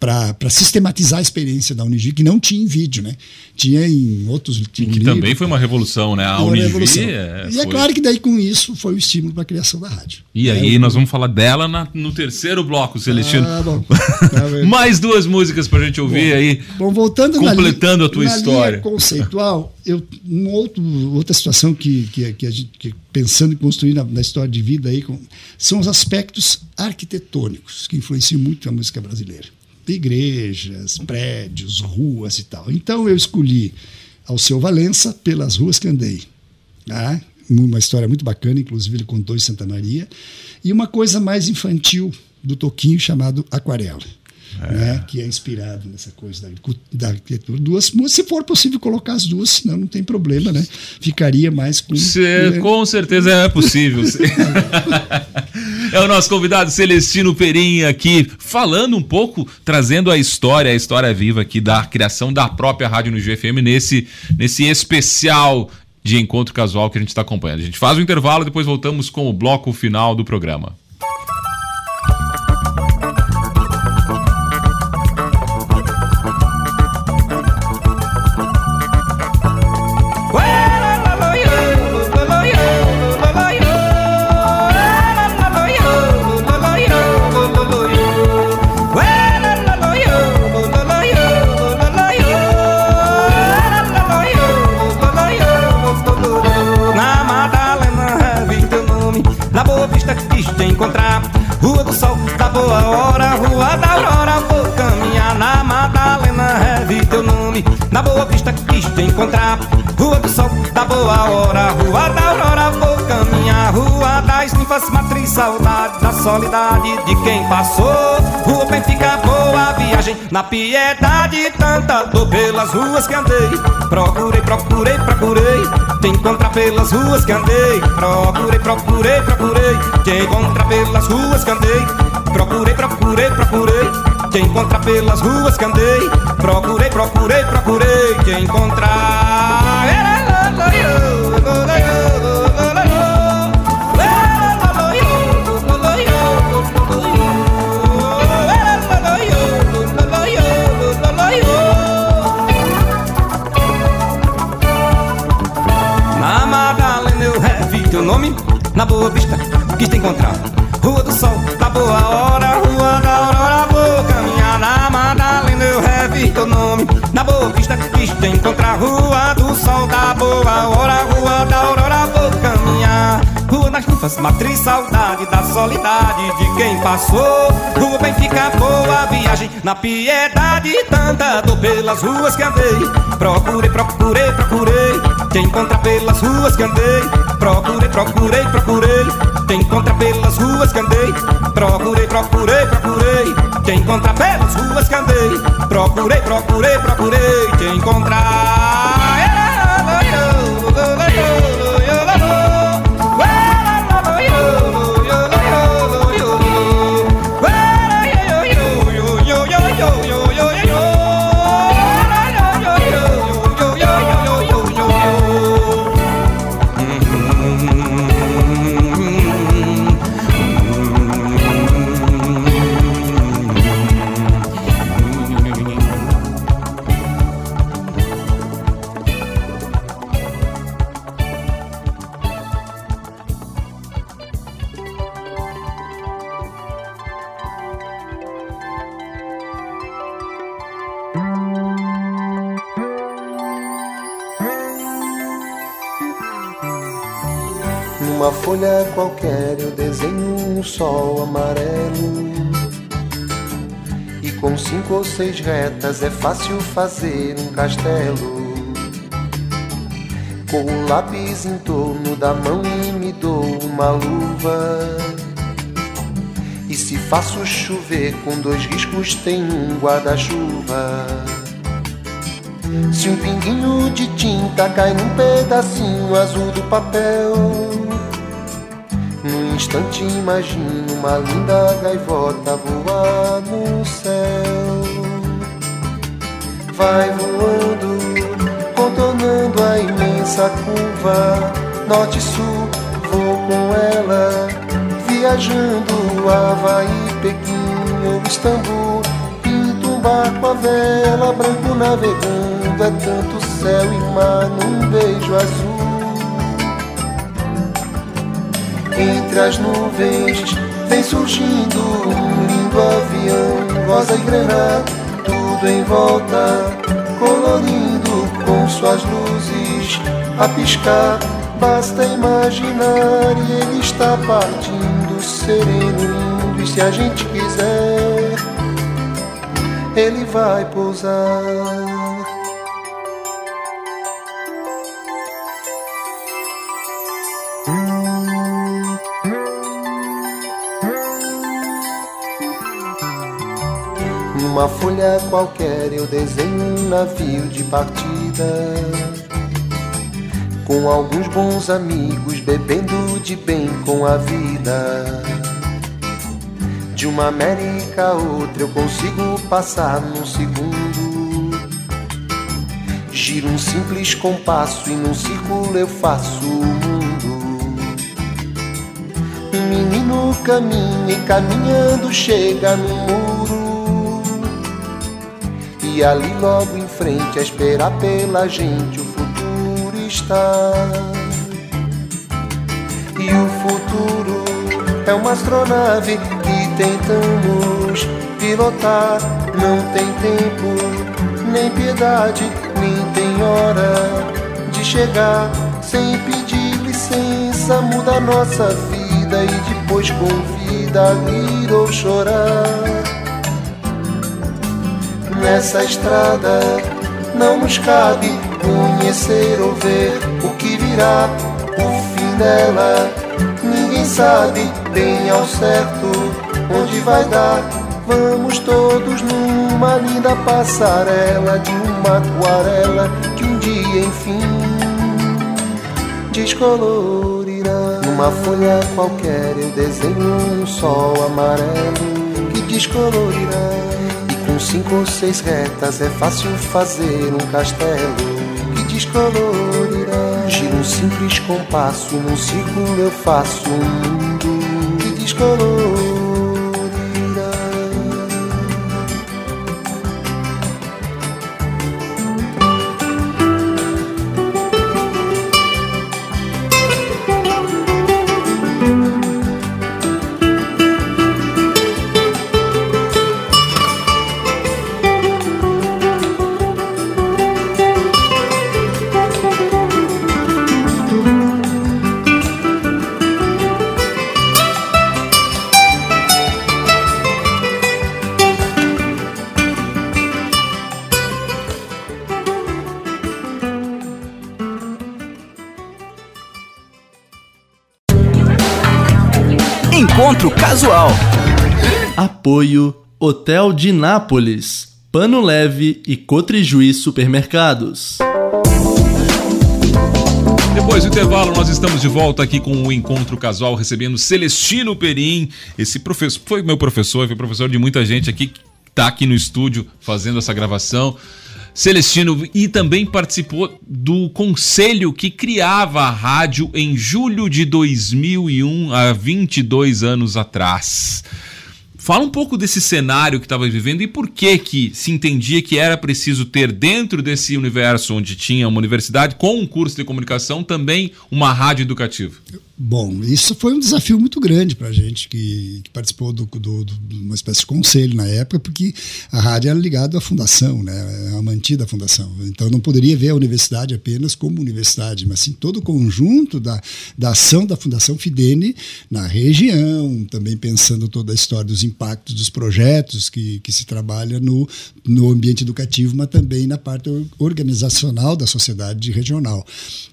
para sistematizar a experiência da Unijuí, que não tinha em vídeo, né? Tinha em outros Que livro, também foi uma revolução, né? A Unijuí. É, e é claro que daí com isso foi o estímulo para a criação da rádio. E é, aí nós vamos falar dela na, no terceiro bloco, Celestino. Ah, bom. Tá Mais duas músicas para a gente ouvir bom, aí. Bom, voltando completando na, a tua na história. Conceitual, eu, um outro, outra situação que, que, que a gente que pensando em construir na, na, história de vida aí com, são os aspectos arquitetônicos que influenciam muito a música brasileira igrejas, prédios, ruas e tal. Então eu escolhi ao seu Valença pelas ruas que andei. Né? Uma história muito bacana, inclusive ele contou em Santa Maria. E uma coisa mais infantil do Toquinho chamado Aquarela. É. Né, que é inspirado nessa coisa da, da arquitetura. Duas, se for possível colocar as duas, senão não tem problema, né? Ficaria mais com. Se, com certeza é possível. é o nosso convidado Celestino Perim aqui, falando um pouco, trazendo a história, a história viva aqui da criação da própria Rádio no GFM nesse, nesse especial de encontro casual que a gente está acompanhando. A gente faz o intervalo, depois voltamos com o bloco final do programa. Boa hora, Rua da Aurora, vou caminhar na Madalena, revi teu nome. Na Boa Vista quis te encontrar, Rua do Sol, da boa hora, Rua da Aurora, vou caminhar. Rua das ninfas, matriz, saudade da solidade de quem passou. Rua bem fica boa viagem, na piedade, tanta dor pelas ruas que andei. Procurei, procurei, procurei, te encontrar pelas ruas que andei. Procurei, procurei, procurei, te encontrar pelas ruas que andei. Procurei, procurei, procurei. Te encontrar pelas ruas que andei. Procurei, procurei, procurei. Te encontrar. Na Madalena eu teu nome. Na Boa Vista quis te encontrar. Rua do Sol, boa hora, Rua da Aurora Vou caminhar na Madalena, eu revi teu nome Na boa vista te encontrar Rua do Sol, da boa hora, Rua da Aurora Vou caminhar Rua das Nufas, matriz, saudade da solidade de quem passou. Rua bem fica boa viagem, na piedade, tanta dor pelas ruas que andei. Procurei, procurei, procurei, te encontrar pelas ruas que andei. Procurei, procurei, procurei, te encontrar pelas ruas que andei. Procurei, procurei, procurei, te encontrar pelas ruas que andei. Procurei, procurei, procurei, te encontrar. Numa folha qualquer eu desenho um sol amarelo. E com cinco ou seis retas é fácil fazer um castelo. Com o lápis em torno da mão e me dou uma luva. E se faço chover com dois riscos, tem um guarda-chuva. Se um pinguinho de tinta cai num pedacinho azul do papel, instante imagino uma linda gaivota voar no céu. Vai voando, contornando a imensa curva, norte-sul, vou com ela, viajando Havaí, Pequim ou Istambul. Pinto um barco a vela, branco navegando, é tanto céu e mar num beijo azul. Entre as nuvens vem surgindo um lindo avião, rosa e grana, tudo em volta, colorindo com suas luzes a piscar. Basta imaginar e ele está partindo, sereno, lindo. E se a gente quiser, ele vai pousar. Numa folha qualquer eu desenho um navio de partida. Com alguns bons amigos bebendo de bem com a vida. De uma América a outra eu consigo passar num segundo. Giro um simples compasso e num círculo eu faço o mundo. Um menino caminha e caminhando chega no muro. E ali logo em frente a esperar pela gente o futuro está. E o futuro é uma astronave que tentamos pilotar. Não tem tempo, nem piedade, nem tem hora de chegar. Sem pedir licença, muda nossa vida e depois convida a rir ou chorar nessa estrada não nos cabe conhecer ou ver o que virá, o fim dela. Ninguém sabe bem ao certo onde vai dar. Vamos todos numa linda passarela de uma aquarela que um dia enfim descolorirá. Numa folha qualquer eu desenho um sol amarelo que descolorirá. Com cinco ou seis retas é fácil fazer um castelo que descolorirá. Giro um simples compasso, num círculo eu faço um mundo que descolorirá. Casual. Apoio Hotel de Nápoles, Pano Leve e Cotrijuí Supermercados. Depois do intervalo, nós estamos de volta aqui com o Encontro Casual, recebendo Celestino Perim. Esse professor foi meu professor, foi professor de muita gente aqui que está aqui no estúdio fazendo essa gravação. Celestino e também participou do conselho que criava a rádio em julho de 2001, há 22 anos atrás. Fala um pouco desse cenário que estava vivendo e por que que se entendia que era preciso ter dentro desse universo onde tinha uma universidade com um curso de comunicação também uma rádio educativa. Bom, isso foi um desafio muito grande para a gente que, que participou de do, do, uma espécie de conselho na época, porque a rádio era ligada à fundação, né, a mantida fundação. Então não poderia ver a universidade apenas como universidade, mas sim todo o conjunto da, da ação da Fundação Fidene na região, também pensando toda a história dos impactos dos projetos que, que se trabalha no, no ambiente educativo, mas também na parte organizacional da sociedade regional.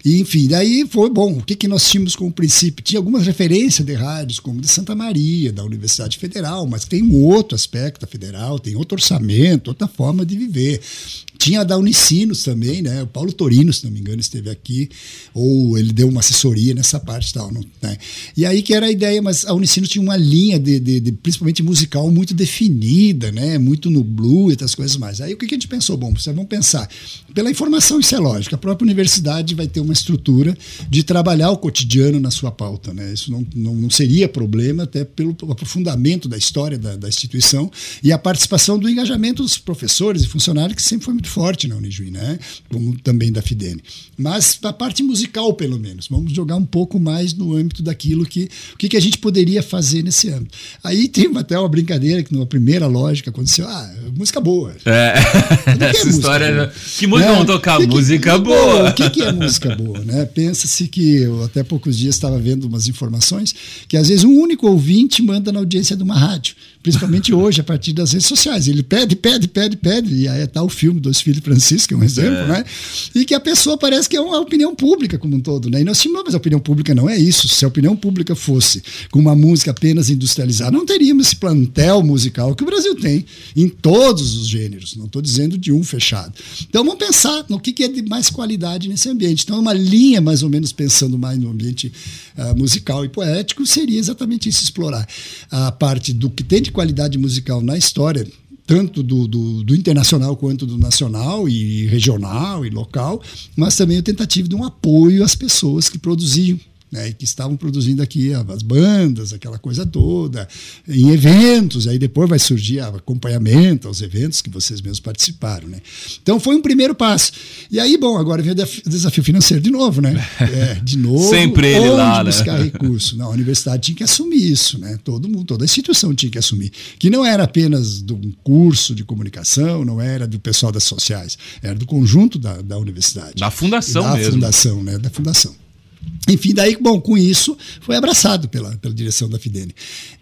E, enfim, daí foi bom. O que, que nós tínhamos como princípio? tinha algumas referências de rádios, como de Santa Maria, da Universidade Federal, mas tem um outro aspecto da federal, tem outro orçamento, outra forma de viver. Tinha a da Unicinos também, né? O Paulo Torino, se não me engano, esteve aqui, ou ele deu uma assessoria nessa parte tal. Não, né? E aí que era a ideia, mas a Unicinos tinha uma linha, de, de, de, principalmente musical, muito definida, né? Muito no blue e outras coisas mais. Aí o que a gente pensou? Bom, vocês vão pensar, pela informação, isso é lógico, a própria universidade vai ter uma estrutura de trabalhar o cotidiano na sua pauta, né? Isso não, não, não seria problema, até pelo aprofundamento da história da, da instituição e a participação do engajamento dos professores e funcionários, que sempre foi muito forte na Unijuí, né? Como também da Fidene. Mas a parte musical, pelo menos, vamos jogar um pouco mais no âmbito daquilo que o que, que a gente poderia fazer nesse âmbito. Aí tem até uma brincadeira que numa primeira lógica aconteceu, ah, música boa. É. Essa música história boa? que música né? vamos tocar que, música que, boa. O que, que é música boa, né? Pensa-se que eu até poucos dias estava vendo umas informações que às vezes um único ouvinte manda na audiência de uma rádio principalmente hoje, a partir das redes sociais. Ele pede, pede, pede, pede, e aí está o filme dos filhos Francisco, que é um exemplo, é. né? E que a pessoa parece que é uma opinião pública como um todo, né? E nós tínhamos, mas a opinião pública não é isso. Se a opinião pública fosse com uma música apenas industrializada, não teríamos esse plantel musical que o Brasil tem em todos os gêneros. Não estou dizendo de um fechado. Então vamos pensar no que, que é de mais qualidade nesse ambiente. Então, uma linha mais ou menos pensando mais no ambiente uh, musical e poético seria exatamente isso: explorar a parte do que tem de qualidade musical na história, tanto do, do, do, internacional quanto do nacional e regional e local, mas também a tentativa de um apoio às pessoas que produziam né, que estavam produzindo aqui as bandas, aquela coisa toda, em eventos, aí depois vai surgir acompanhamento aos eventos que vocês mesmos participaram. Né? Então foi um primeiro passo. E aí, bom, agora vem o desafio financeiro de novo, né? É, de novo, Sempre ele lá, né? buscar recurso. Não, a universidade tinha que assumir isso, né? Todo mundo, toda a instituição tinha que assumir. Que não era apenas de um curso de comunicação, não era do pessoal das sociais, era do conjunto da, da universidade. Da fundação da mesmo. Da fundação, né? Da fundação. Enfim, daí, bom, com isso, foi abraçado pela, pela direção da Fidene.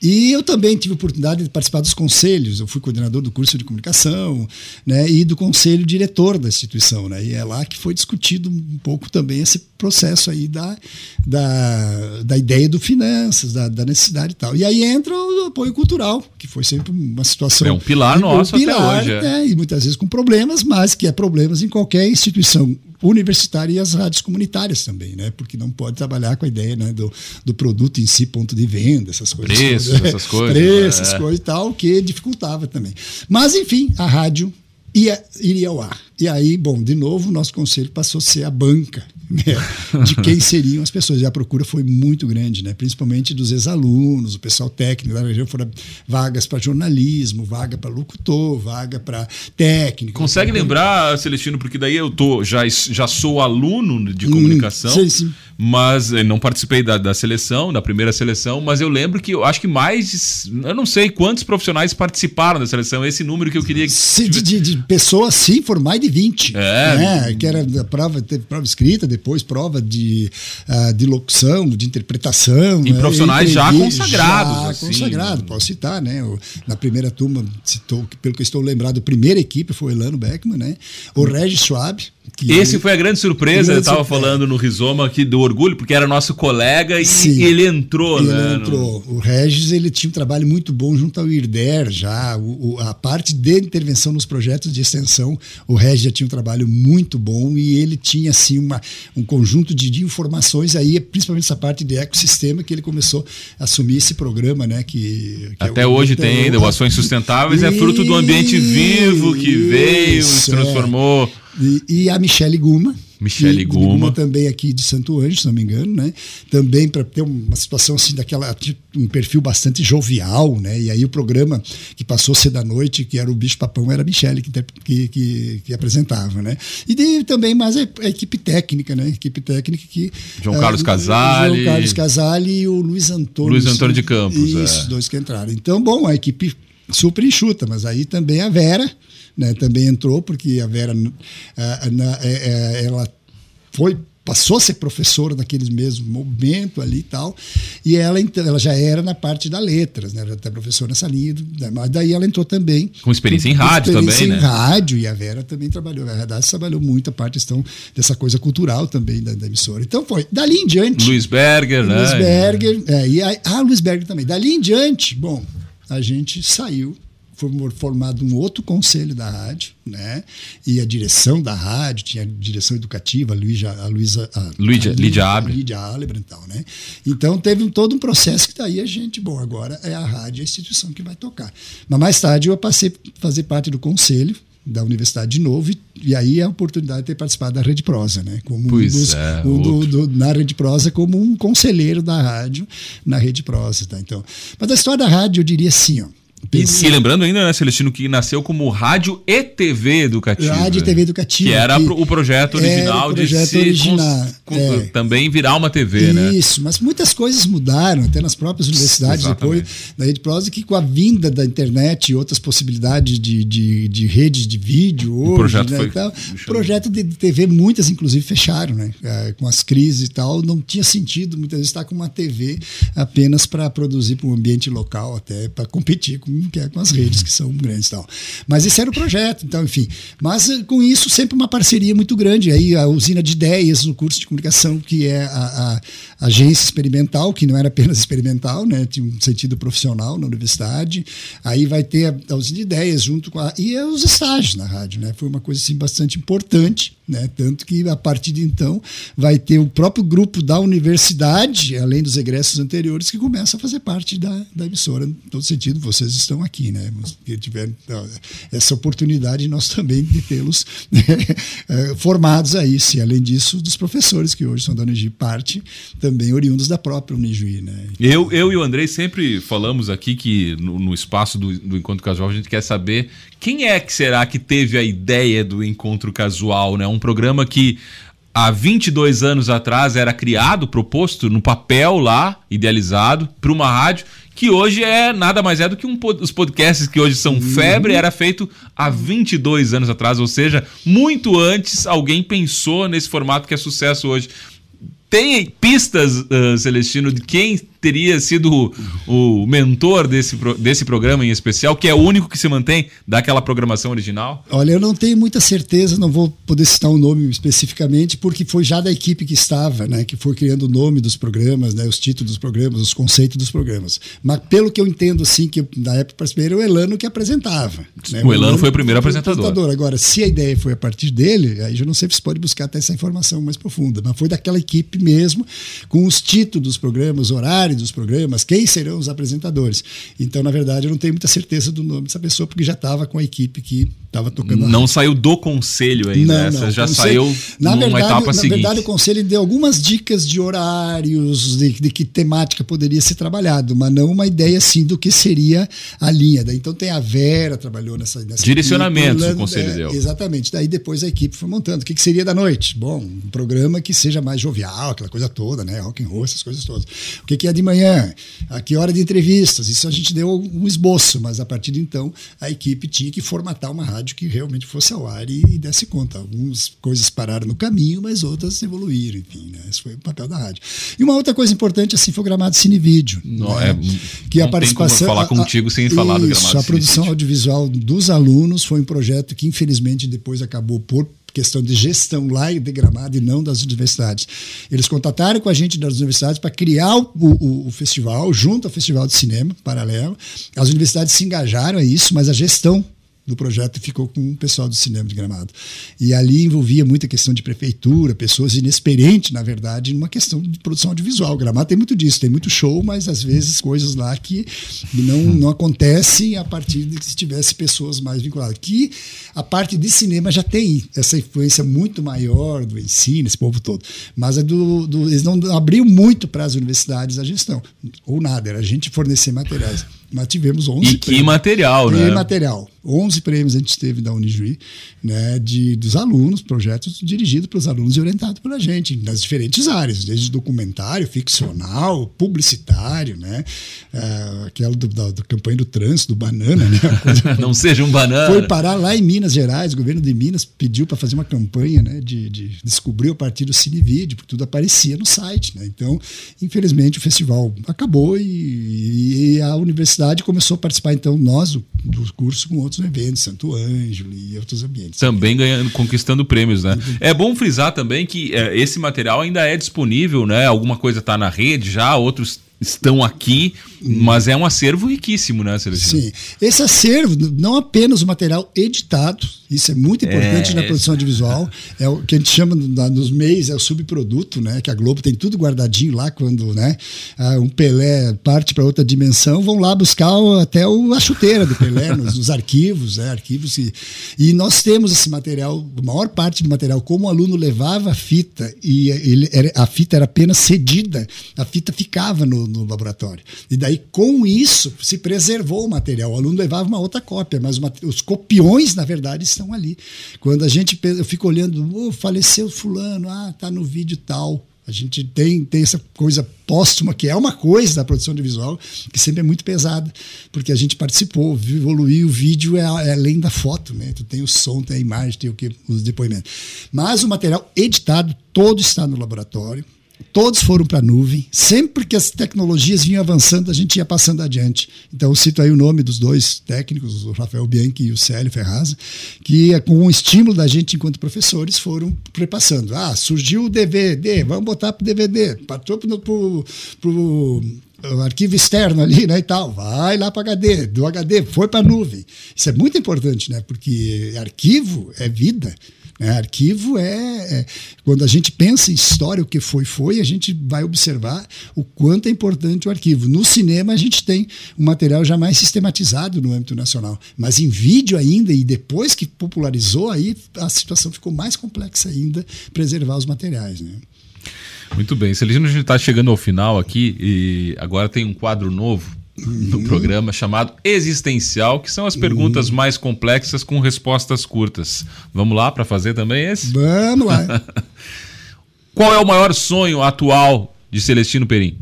E eu também tive a oportunidade de participar dos conselhos, eu fui coordenador do curso de comunicação, né, e do conselho diretor da instituição, né, e é lá que foi discutido um pouco também esse processo aí da, da, da ideia do finanças, da, da necessidade e tal. E aí entra o apoio cultural, que foi sempre uma situação... É um pilar nosso um pilar, até hoje. É. Né, e muitas vezes com problemas, mas que é problemas em qualquer instituição universitária e as rádios comunitárias também, né? Porque não pode trabalhar com a ideia né, do, do produto em si, ponto de venda, essas coisas. Preço, todas, essas coisas. Preço, essas é. coisas e tal, que dificultava também. Mas, enfim, a rádio ia, iria ao ar. E aí, bom, de novo, o nosso conselho passou a ser a banca né, de quem seriam as pessoas. E a procura foi muito grande, né? principalmente dos ex-alunos, o pessoal técnico da região. Foram vagas para jornalismo, vaga para locutor, vaga para técnico. Consegue lembrar, Celestino, porque daí eu tô, já, já sou aluno de hum, comunicação, hum, sim, sim. Mas eh, não participei da, da seleção, da primeira seleção, mas eu lembro que eu acho que mais, eu não sei quantos profissionais participaram da seleção, esse número que eu queria. De, de, de pessoas, sim, foram mais de 20. É. Né? Que era prova, teve prova escrita, depois prova de, uh, de locução, de interpretação. E né? profissionais já consagrados. Já assim. consagrado, posso citar, né? Na primeira turma, citou, pelo que estou lembrado, a primeira equipe foi o Elano Beckman, né? O Regis Schwab, esse foi a grande surpresa, eu estava falando no Rizoma aqui do orgulho, porque era nosso colega e Sim, ele entrou, ele né? entrou. O Regis ele tinha um trabalho muito bom junto ao IRDER já, o, o, a parte de intervenção nos projetos de extensão, o Regis já tinha um trabalho muito bom e ele tinha assim uma, um conjunto de, de informações aí, principalmente essa parte de ecossistema que ele começou a assumir esse programa, né? Que, que é até é hoje tem ainda o Ações Sustentáveis, é fruto do ambiente vivo que veio, se transformou. E, e a Michelle Guma, Michele e Guma. também aqui de Santo Anjo, se não me engano, né? Também para ter uma situação assim daquela um perfil bastante jovial, né? E aí o programa que passou a ser da noite, que era o Bicho Papão, era a Michele que, que, que, que apresentava, né? E de, também mais a, a, equipe técnica, né? A equipe técnica que João Carlos uh, Casale, João Carlos Casale e o Luiz Antônio. Luiz Antônio de Campos, Isso, é. dois que entraram. Então, bom, a equipe super enxuta, mas aí também a Vera, né, também entrou, porque a Vera a, na, é, ela foi passou a ser professora naquele mesmo momento ali e tal, e ela ela já era na parte da letras, né? Ela até professora nessa linha, mas daí ela entrou também com experiência com, em rádio experiência também, em né? rádio e a Vera também trabalhou, a verdade trabalhou muito a parte então, dessa coisa cultural também da, da, emissora. Então foi dali em diante. Luiz Berger, Luiz né? Luiz Berger, é, e a, ah, Luiz Berger também. Dali em diante, bom, a gente saiu foi formado um outro conselho da rádio, né? E a direção da rádio tinha a direção educativa, a Luísa, a Luísa, a, Lídia, a Lídia Abre. Lídia Alebre, então, né? Então teve um, todo um processo que daí a gente, bom, agora é a rádio a instituição que vai tocar. Mas mais tarde eu passei a fazer parte do conselho da universidade de novo e, e aí a oportunidade de ter participado da Rede Prosa, né? Como pois um dos, é, um do, do, na Rede Prosa como um conselheiro da rádio na Rede Prosa, tá? Então, mas a história da rádio eu diria assim, ó. E, e, lembrando ainda, né, Celestino, que nasceu como Rádio e TV Educativa. Rádio e TV Educativa. Que era que o projeto original o projeto de se original, com, é. também virar uma TV, Isso, né? Isso, mas muitas coisas mudaram, até nas próprias universidades, Exatamente. depois da Rede Prosa, que com a vinda da internet e outras possibilidades de, de, de redes de vídeo hoje, o projeto né, foi então, projeto de TV, muitas inclusive fecharam, né? É, com as crises e tal, não tinha sentido muitas vezes estar com uma TV apenas para produzir para um ambiente local, até para competir com, que é, com as redes que são grandes e tal. Mas esse era o projeto, então, enfim. Mas com isso, sempre uma parceria muito grande. Aí a usina de ideias no curso de comunicação, que é a agência experimental, que não era apenas experimental, né? Tinha um sentido profissional na universidade. Aí vai ter a, a usina de ideias junto com a. E os estágios na rádio, né? Foi uma coisa assim, bastante importante, né? Tanto que a partir de então vai ter o próprio grupo da universidade, além dos egressos anteriores, que começa a fazer parte da, da emissora. Em todo sentido, vocês estão aqui, né? Que tiveram essa oportunidade nós também de tê-los né? formados aí, sim. Além disso, dos professores que hoje são da Unijuí, parte também oriundos da própria Unijuí, né? Eu, eu e o Andrei sempre falamos aqui que no, no espaço do, do Encontro Casual a gente quer saber quem é que será que teve a ideia do Encontro Casual, né? Um programa que há 22 anos atrás era criado, proposto no papel lá, idealizado, para uma rádio que hoje é nada mais é do que um, os podcasts que hoje são febre, era feito há 22 anos atrás, ou seja, muito antes alguém pensou nesse formato que é sucesso hoje. Tem pistas, uh, Celestino, de quem teria sido o, o, mentor desse, desse programa em especial, que é o único que se mantém daquela programação original? Olha, eu não tenho muita certeza, não vou poder citar o um nome especificamente, porque foi já da equipe que estava, né, que foi criando o nome dos programas, né, os títulos dos programas, os conceitos dos programas. Mas pelo que eu entendo, assim, que na época participei, era o Elano que apresentava. Né? O, o, Elano foi o primeiro foi apresentador. apresentador. Agora, se a ideia foi a partir dele, aí já não sei se pode buscar até essa informação mais profunda, mas foi daquela equipe mesmo, com os títulos dos programas, horários dos programas, quem serão os apresentadores. Então, na verdade, eu não tenho muita certeza do nome dessa pessoa, porque já estava com a equipe que estava tocando Não saiu do conselho ainda, não, essa não. já conselho, saiu na numa verdade, etapa na seguinte. Na verdade, o conselho deu algumas dicas de horários, de, de, que temática poderia ser trabalhado, mas não uma ideia assim do que seria a linha. Daí, então tem a Vera trabalhou nessa, nessa direcionamentos equipe, o conselho é, deu. Exatamente. Daí depois a equipe foi montando. O que, que seria da noite? Bom, um programa que seja mais jovial, aquela coisa toda, né? Rock and roll, essas coisas todas. O que, que é de manhã? A que hora de entrevistas? Isso a gente deu um esboço, mas a partir de então a equipe tinha que formatar uma rádio que realmente fosse ao ar e, e desse conta. Algumas coisas pararam no caminho, mas outras evoluíram, enfim, né? Esse foi o papel da rádio. E uma outra coisa importante assim foi o gramado cine vídeo, não, né? é, que não a participação falar contigo sem falar do gramado Isso, a produção audiovisual dos alunos foi um projeto que infelizmente depois acabou por questão de gestão lá de Gramado e não das universidades. Eles contataram com a gente das universidades para criar o, o, o, festival, junto ao Festival de Cinema, paralelo. As universidades se engajaram a isso, mas a gestão do projeto e ficou com o pessoal do cinema de Gramado. E ali envolvia muita questão de prefeitura, pessoas inexperientes, na verdade, numa questão de produção audiovisual. Gramado tem muito disso, tem muito show, mas às vezes coisas lá que não, não acontecem a partir de que se tivesse pessoas mais vinculadas. Que a parte de cinema já tem essa influência muito maior do ensino, esse povo todo. Mas é do, do eles não abriam muito para as universidades a gestão, ou nada, era a gente fornecer materiais. Mas tivemos 11 E que material, e né? material. 11 prêmios a gente teve da Unijuí, né, de, dos alunos, projetos dirigidos para os alunos e orientados pela gente, nas diferentes áreas, desde documentário, ficcional, publicitário, né, é, aquela do, da, do campanha do trânsito, do banana, né, coisa Não seja um banana. foi parar lá em Minas Gerais, o governo de Minas pediu para fazer uma campanha né, de, de descobrir a partir do Cinevídeo, porque tudo aparecia no site. Né? Então, infelizmente, o festival acabou e, e a universidade começou a participar, então, nós, do, do curso, com outros eventos, Santo Ângelo e outros ambientes. Também ganhando, conquistando prêmios, né? É bom frisar também que é, esse material ainda é disponível, né? Alguma coisa está na rede já, outros estão aqui, mas é um acervo riquíssimo, né, Celestino? Sim. Esse acervo, não apenas o material editado, isso é muito importante É, na produção audiovisual, é o que a gente chama nos meios, é o subproduto, né? Que a Globo tem tudo guardadinho lá quando, né? ah, um Pelé parte para outra dimensão, vão lá buscar até o, a chuteira do Pelé nos, nos arquivos, né? Arquivos e, e nós temos esse material, a maior parte do material, como o aluno levava a fita e ele a fita era apenas cedida, a fita ficava no, no laboratório. E daí, com isso, se preservou o material. O aluno levava uma outra cópia, mas os copiões, na verdade, estão ali. Quando a gente eu fico olhando, oh, faleceu fulano, ah, tá no vídeo tal. A gente tem, tem essa coisa póstuma, que é uma coisa da produção audiovisual, que sempre é muito pesada, porque a gente participou, evoluiu, o vídeo é, é além da foto, né? Tu tem o som, tem a imagem, tem o que, os depoimentos. Mas o material editado todo está no laboratório. Todos foram para a nuvem. Sempre que as tecnologias vinham avançando, a gente ia passando adiante. Então, eu cito aí o nome dos dois técnicos, o Rafael Bianchi e o Célio Ferraz, que, com o estímulo da gente enquanto professores, foram prepassando. Ah, surgiu o DVD, vamos botar para o DVD. Passou para o arquivo externo ali, né, e tal. Vai lá para HD, do HD foi para a nuvem. Isso é muito importante, né? Porque arquivo é vida. Né? Arquivo é, é- Quando a gente pensa em história, o que foi, foi, a gente vai observar o quanto é importante o arquivo. No cinema, a gente tem um material já mais sistematizado no âmbito nacional. Mas em vídeo ainda, e depois que popularizou, aí a situação ficou mais complexa ainda, preservar os materiais. Né? Muito bem, Celestino, a gente está chegando ao final aqui e agora tem um quadro novo no programa chamado Existencial, que são as perguntas mais complexas com respostas curtas. Vamos lá para fazer também esse? Vamos lá. Qual é o maior sonho atual de Celestino Perim?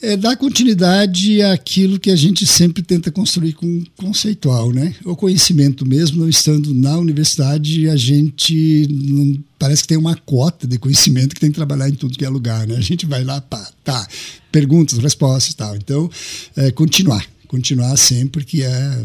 É dar continuidade àquilo que a gente sempre tenta construir com conceitual, né? O conhecimento mesmo, não estando na universidade, a gente não- parece que tem uma cota de conhecimento que tem que trabalhar em tudo que é lugar, né? A gente vai lá, pá, tá, perguntas, respostas e tal. Então, é, continuar, continuar sempre, que é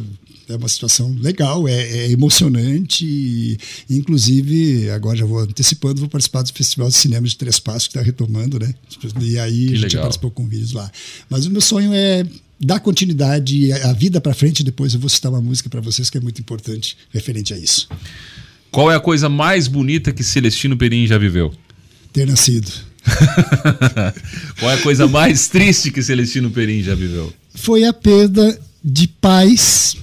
é uma situação legal, é, é emocionante. Inclusive, agora já vou antecipando, vou participar do Festival de Cinema de Três Passos, que está retomando, né? E aí Que a gente legal. participou com vídeos lá. Mas o meu sonho é dar continuidade à vida para frente. Depois eu vou citar uma música para vocês que é muito importante referente a isso. Qual é a coisa mais bonita que Celestino Perim já viveu? Ter nascido. Qual é a coisa mais triste que Celestino Perim já viveu? Foi a perda de pais,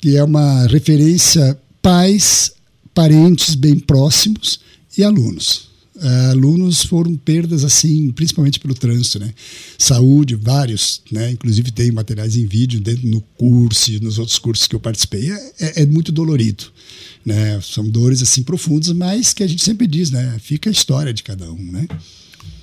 que é uma referência pais, parentes bem próximos e alunos. Ah, alunos foram perdas assim, principalmente pelo trânsito, né? Saúde, vários, né? Inclusive tem materiais em vídeo dentro no curso e nos outros cursos que eu participei. É, é- é muito dolorido, né? São dores assim profundas, mas que a gente sempre diz, né? Fica a história de cada um, né?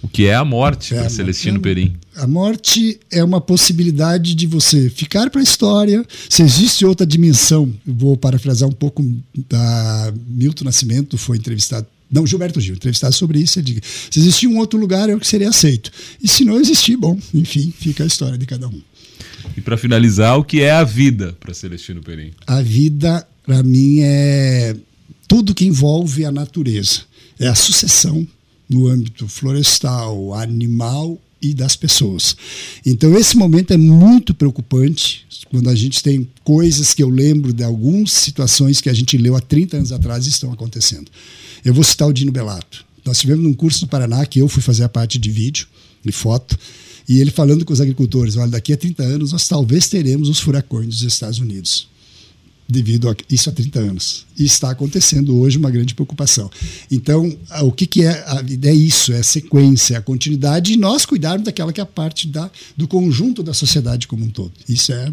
O que é a morte É, para Celestino morte- Perim? A morte é uma possibilidade de você ficar para a história. Se existe outra dimensão, eu vou parafrasar um pouco da Milton Nascimento, foi entrevistado. Não, Gilberto Gil, entrevistado sobre isso. Ele diz: se existir um outro lugar, é o que seria aceito. E se não existir, bom, enfim, fica a história de cada um. E para finalizar, o que é a vida para Celestino Perim? A vida, para mim, é tudo que envolve a natureza. É a sucessão no âmbito florestal, animal e das pessoas. Então, esse momento é muito preocupante quando a gente tem coisas que eu lembro de algumas situações que a gente leu há 30 anos atrás e estão acontecendo. Eu vou citar o Dino Belato. Nós tivemos um curso no Paraná que eu fui fazer a parte de vídeo e foto, e ele falando com os agricultores: olha, daqui a 30 anos nós talvez teremos os furacões dos Estados Unidos devido a isso há 30 anos. E está acontecendo hoje uma grande preocupação. Então, o que, que é a vida? É isso, é a sequência, é a continuidade e nós cuidarmos daquela que é a parte da, do conjunto da sociedade como um todo. Isso é,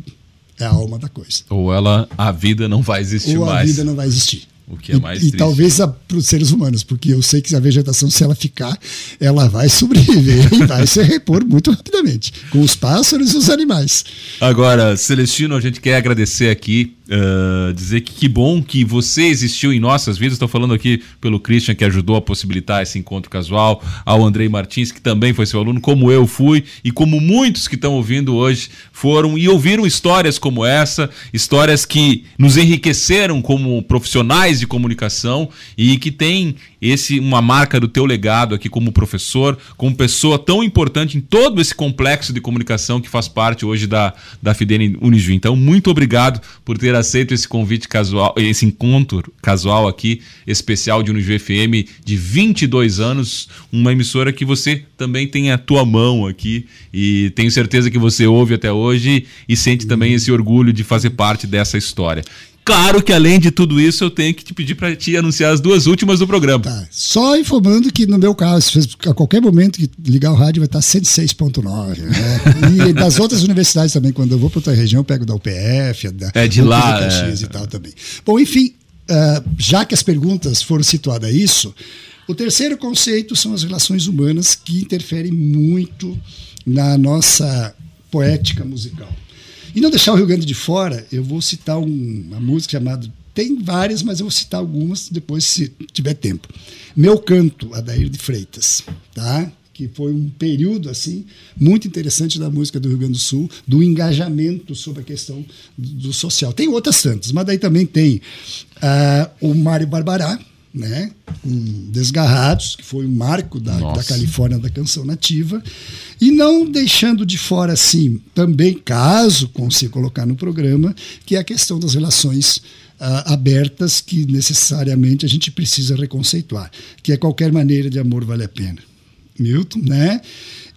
é a alma da coisa. Ou ela, a vida não vai existir Ou mais. a vida não vai existir. O que é mais e, e talvez para os seres humanos, porque eu sei que a vegetação, se ela ficar, ela vai sobreviver e vai se repor muito rapidamente, com os pássaros e os animais. Agora, Celestino, a gente quer agradecer aqui Uh, dizer que que bom que você existiu em nossas vidas. Estou falando aqui pelo Christian, que ajudou a possibilitar esse encontro casual, ao Andrei Martins, que também foi seu aluno, como eu fui, e como muitos que estão ouvindo hoje foram e ouviram histórias como essa, histórias que nos enriqueceram como profissionais de comunicação e que tem esse uma marca do teu legado aqui como professor, como pessoa tão importante em todo esse complexo de comunicação que faz parte hoje da, da Fidene Unijuí. Então, muito obrigado por ter aceito esse convite casual, esse encontro casual aqui, especial de Unijuí FM de 22 anos, uma emissora que você também tem a tua mão aqui e tenho certeza que você ouve até hoje e sente também esse orgulho de fazer parte dessa história. Claro que além de tudo isso, eu tenho que te pedir para te anunciar as duas últimas do programa. Tá. Só informando que no meu caso, a qualquer momento que ligar o rádio vai estar 106.9. Né? E das outras universidades também, quando eu vou para outra região, eu pego da UPF, da é de lá, é... e tal também. Bom, enfim, uh, já que as perguntas foram situadas a isso, o terceiro conceito são as relações humanas que interferem muito na nossa poética musical. E não deixar o Rio Grande de fora, eu vou citar um, uma música chamada. Tem várias, mas eu vou citar algumas depois, se tiver tempo. Meu Canto, Adair de Freitas, tá? que foi um período assim muito interessante da música do Rio Grande do Sul, do engajamento sobre a questão do social. Tem outras tantas, mas daí também tem uh, o Mário Barbará, né, com Desgarrados, que foi um marco da, da Califórnia da canção nativa, e não deixando de fora, assim, também, caso consiga colocar no programa, que é a questão das relações uh, abertas que necessariamente a gente precisa reconceituar, que é qualquer maneira de amor vale a pena. Milton, né?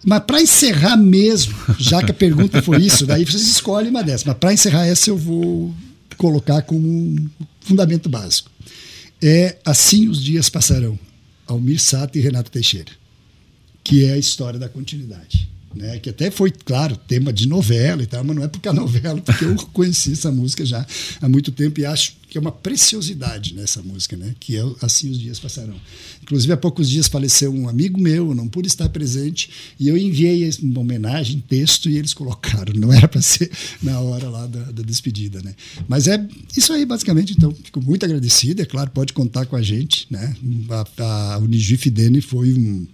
Mas para encerrar mesmo, já que a pergunta foi isso, daí vocês escolhem uma dessas. Mas para encerrar essa eu vou colocar como um fundamento básico é Assim os Dias Passarão, Almir Sato e Renato Teixeira, que é a história da continuidade né? Que até foi, claro, tema de novela e tal, mas não é porque a novela, porque eu conheci essa música já há muito tempo e acho que é uma preciosidade nessa música, né? Que é Assim os Dias Passarão. Inclusive, há poucos dias faleceu um amigo meu, não pude estar presente, e eu enviei uma homenagem, texto, e eles colocaram. Não era para ser na hora lá da, da, despedida, né? Mas é isso aí, basicamente. Então, fico muito agradecido. É claro, pode contar com a gente, né? A, a Fidene foi um.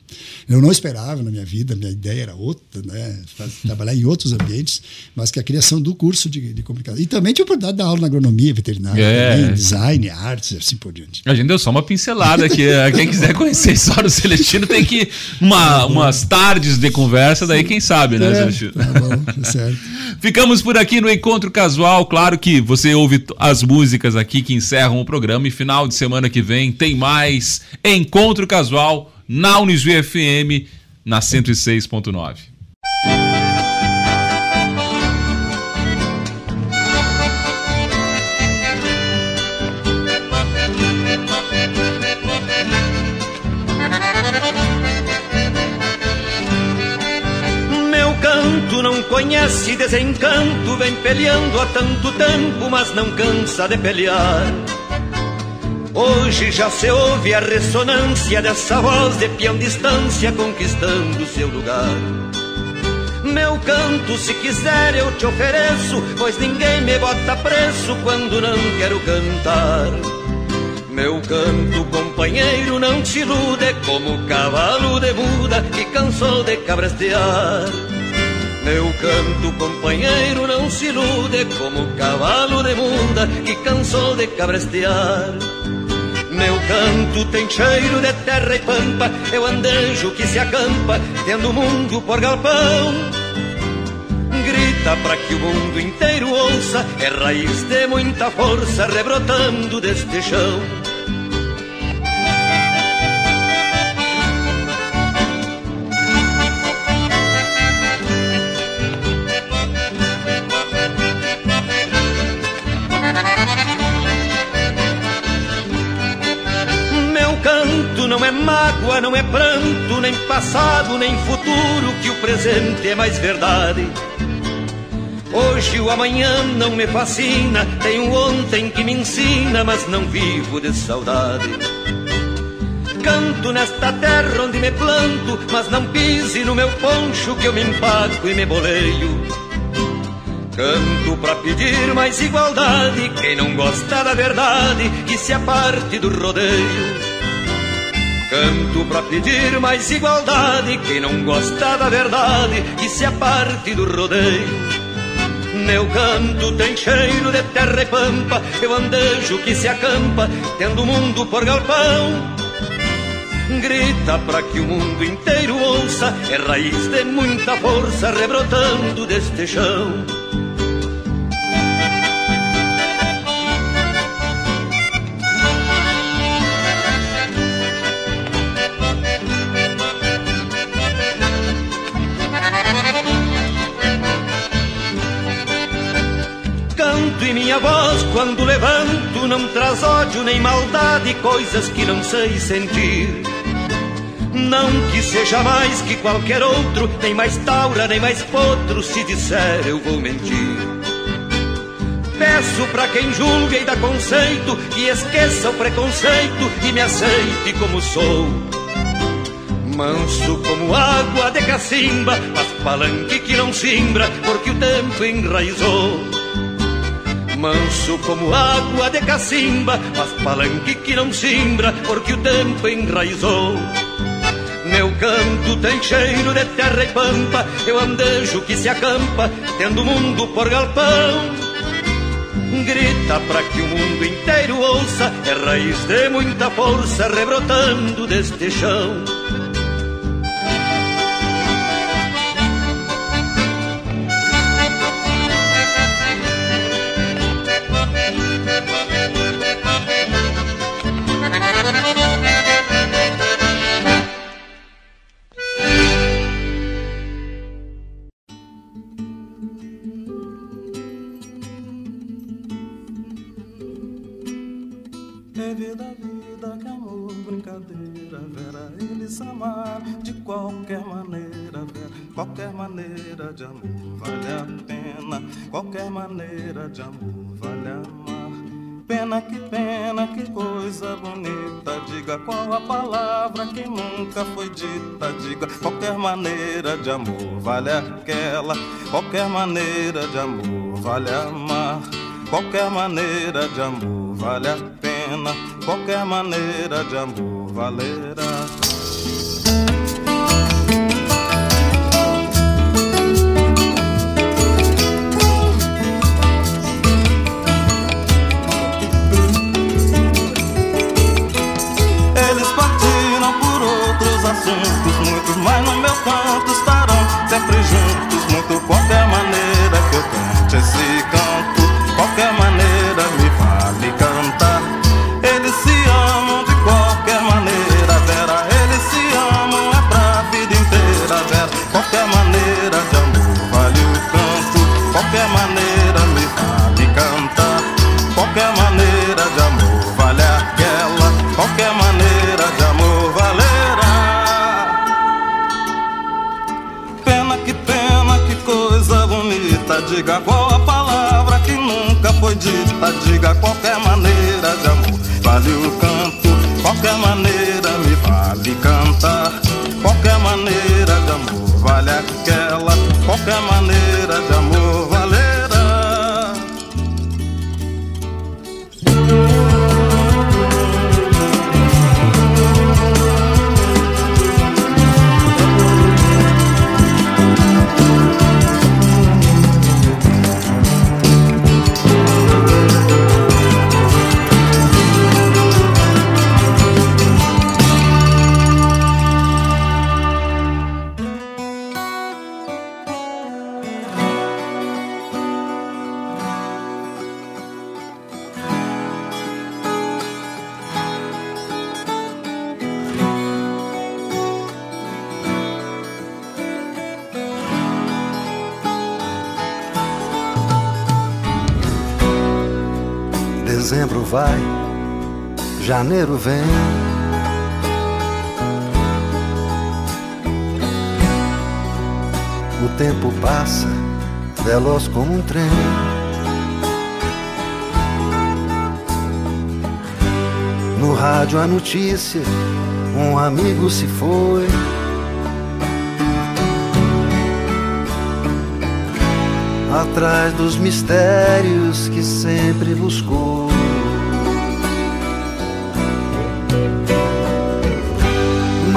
Eu não esperava na minha vida, minha ideia era outra né, trabalhar em outros ambientes, mas que a criação do curso de, de comunicação. E também tive a oportunidade de dar aula na agronomia veterinária, é. Também, design, artes, assim por diante. A gente deu só uma pincelada aqui. É, quem quiser conhecer a história do Celestino tem que uma, tá umas tardes de conversa, daí quem sabe, né, é, Celestino? Tá bom, tá certo. Ficamos por aqui no Encontro Casual. Claro que você ouve as músicas aqui que encerram o programa e final de semana que vem tem mais Encontro Casual na Unisv FM na 106.9. conhece desencanto, vem peleando há tanto tempo, mas não cansa de pelear. Hoje já se ouve a ressonância dessa voz de peão distância conquistando seu lugar. Meu canto, se quiser, eu te ofereço, pois ninguém me bota preço quando não quero cantar. Meu canto, companheiro, não te ilude como cavalo de muda que cansou de cabrestear. Meu canto, companheiro, não se ilude como cavalo de muda que cansou de cabrestear. Meu canto tem cheiro de terra e pampa, eu andejo que se acampa, tendo o mundo por galpão. Grita para que o mundo inteiro ouça, é raiz de muita força rebrotando deste chão. Mágoa, não é pranto, nem passado, nem futuro, que o presente é mais verdade. Hoje o amanhã não me fascina, tenho ontem que me ensina, mas não vivo de saudade. Canto nesta terra onde me planto, mas não pise no meu poncho que eu me empaco e me boleio. Canto pra pedir mais igualdade, quem não gosta da verdade, que se aparte do rodeio. Canto pra pedir mais igualdade, quem não gosta da verdade, que se aparte do rodeio. Meu canto tem cheiro de terra e pampa, eu andejo que se acampa, tendo o mundo por galpão. Grita pra que o mundo inteiro ouça, é raiz de muita força rebrotando deste chão. Minha voz quando levanto não traz ódio nem maldade, coisas que não sei sentir. Não que seja mais que qualquer outro, nem mais taura, nem mais potro, se disser eu vou mentir. Peço pra quem julga e dá conceito que esqueça o preconceito e me aceite como sou. Manso como água de cacimba, mas palanque que não simbra, porque o tempo enraizou. Manso como água de cacimba, mas palanque que não simbra, porque o tempo enraizou. Meu canto tem cheiro de terra e pampa, eu andejo que se acampa, tendo o mundo por galpão. Grita pra que o mundo inteiro ouça, é raiz de muita força rebrotando deste chão. Vida, vida, que amor, brincadeira, Vera, eles amaram de qualquer maneira, Vera, qualquer maneira de amor vale a pena, qualquer maneira de amor vale amar. Pena que pena, que coisa bonita, diga qual a palavra que nunca foi dita, diga qualquer maneira de amor vale aquela, qualquer maneira de amor vale amar. Qualquer maneira de amor vale a pena, qualquer maneira de amor valerá. Dezembro vai, janeiro vem. O tempo passa, veloz como um trem. No rádio a notícia, um amigo se foi. Atrás dos mistérios que sempre buscou.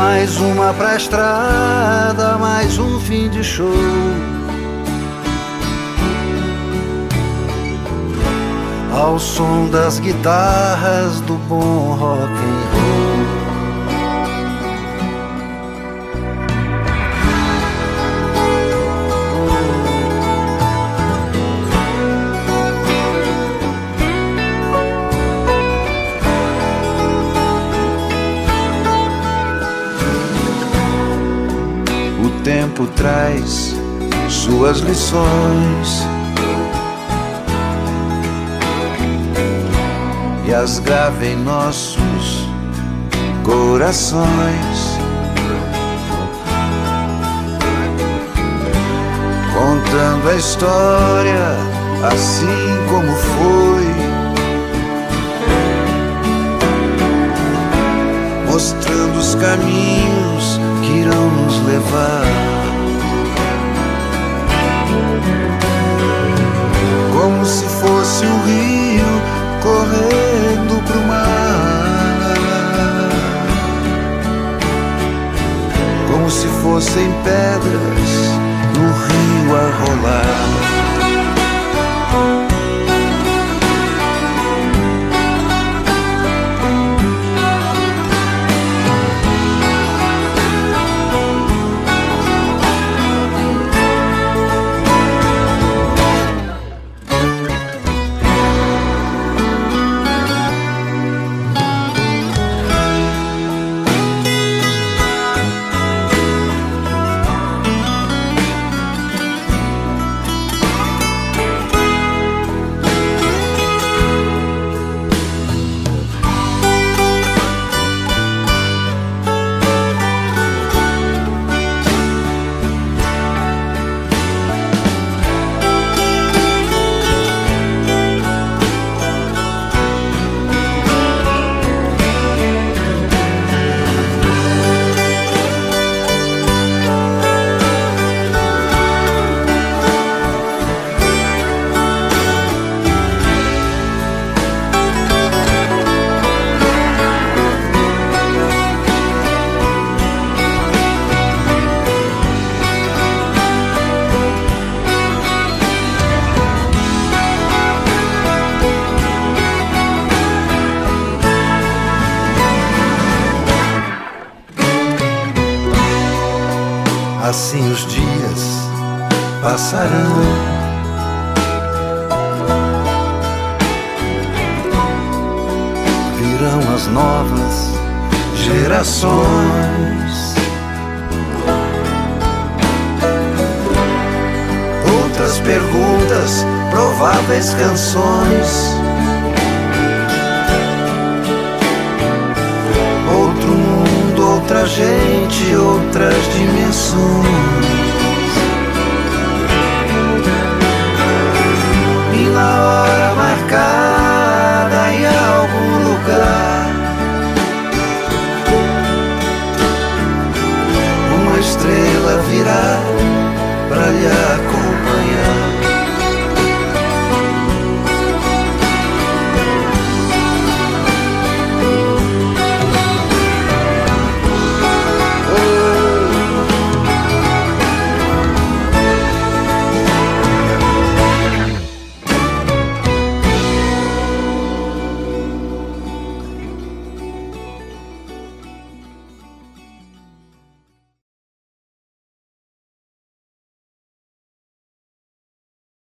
Mais uma pra estrada, mais um fim de show. Ao som das guitarras do bom rock and roll. Tempo traz suas lições e as grava em nossos corações. Contando a história assim como foi. Mostrando os caminhos que irão nos levar. Fossem pedras no rio a rolar.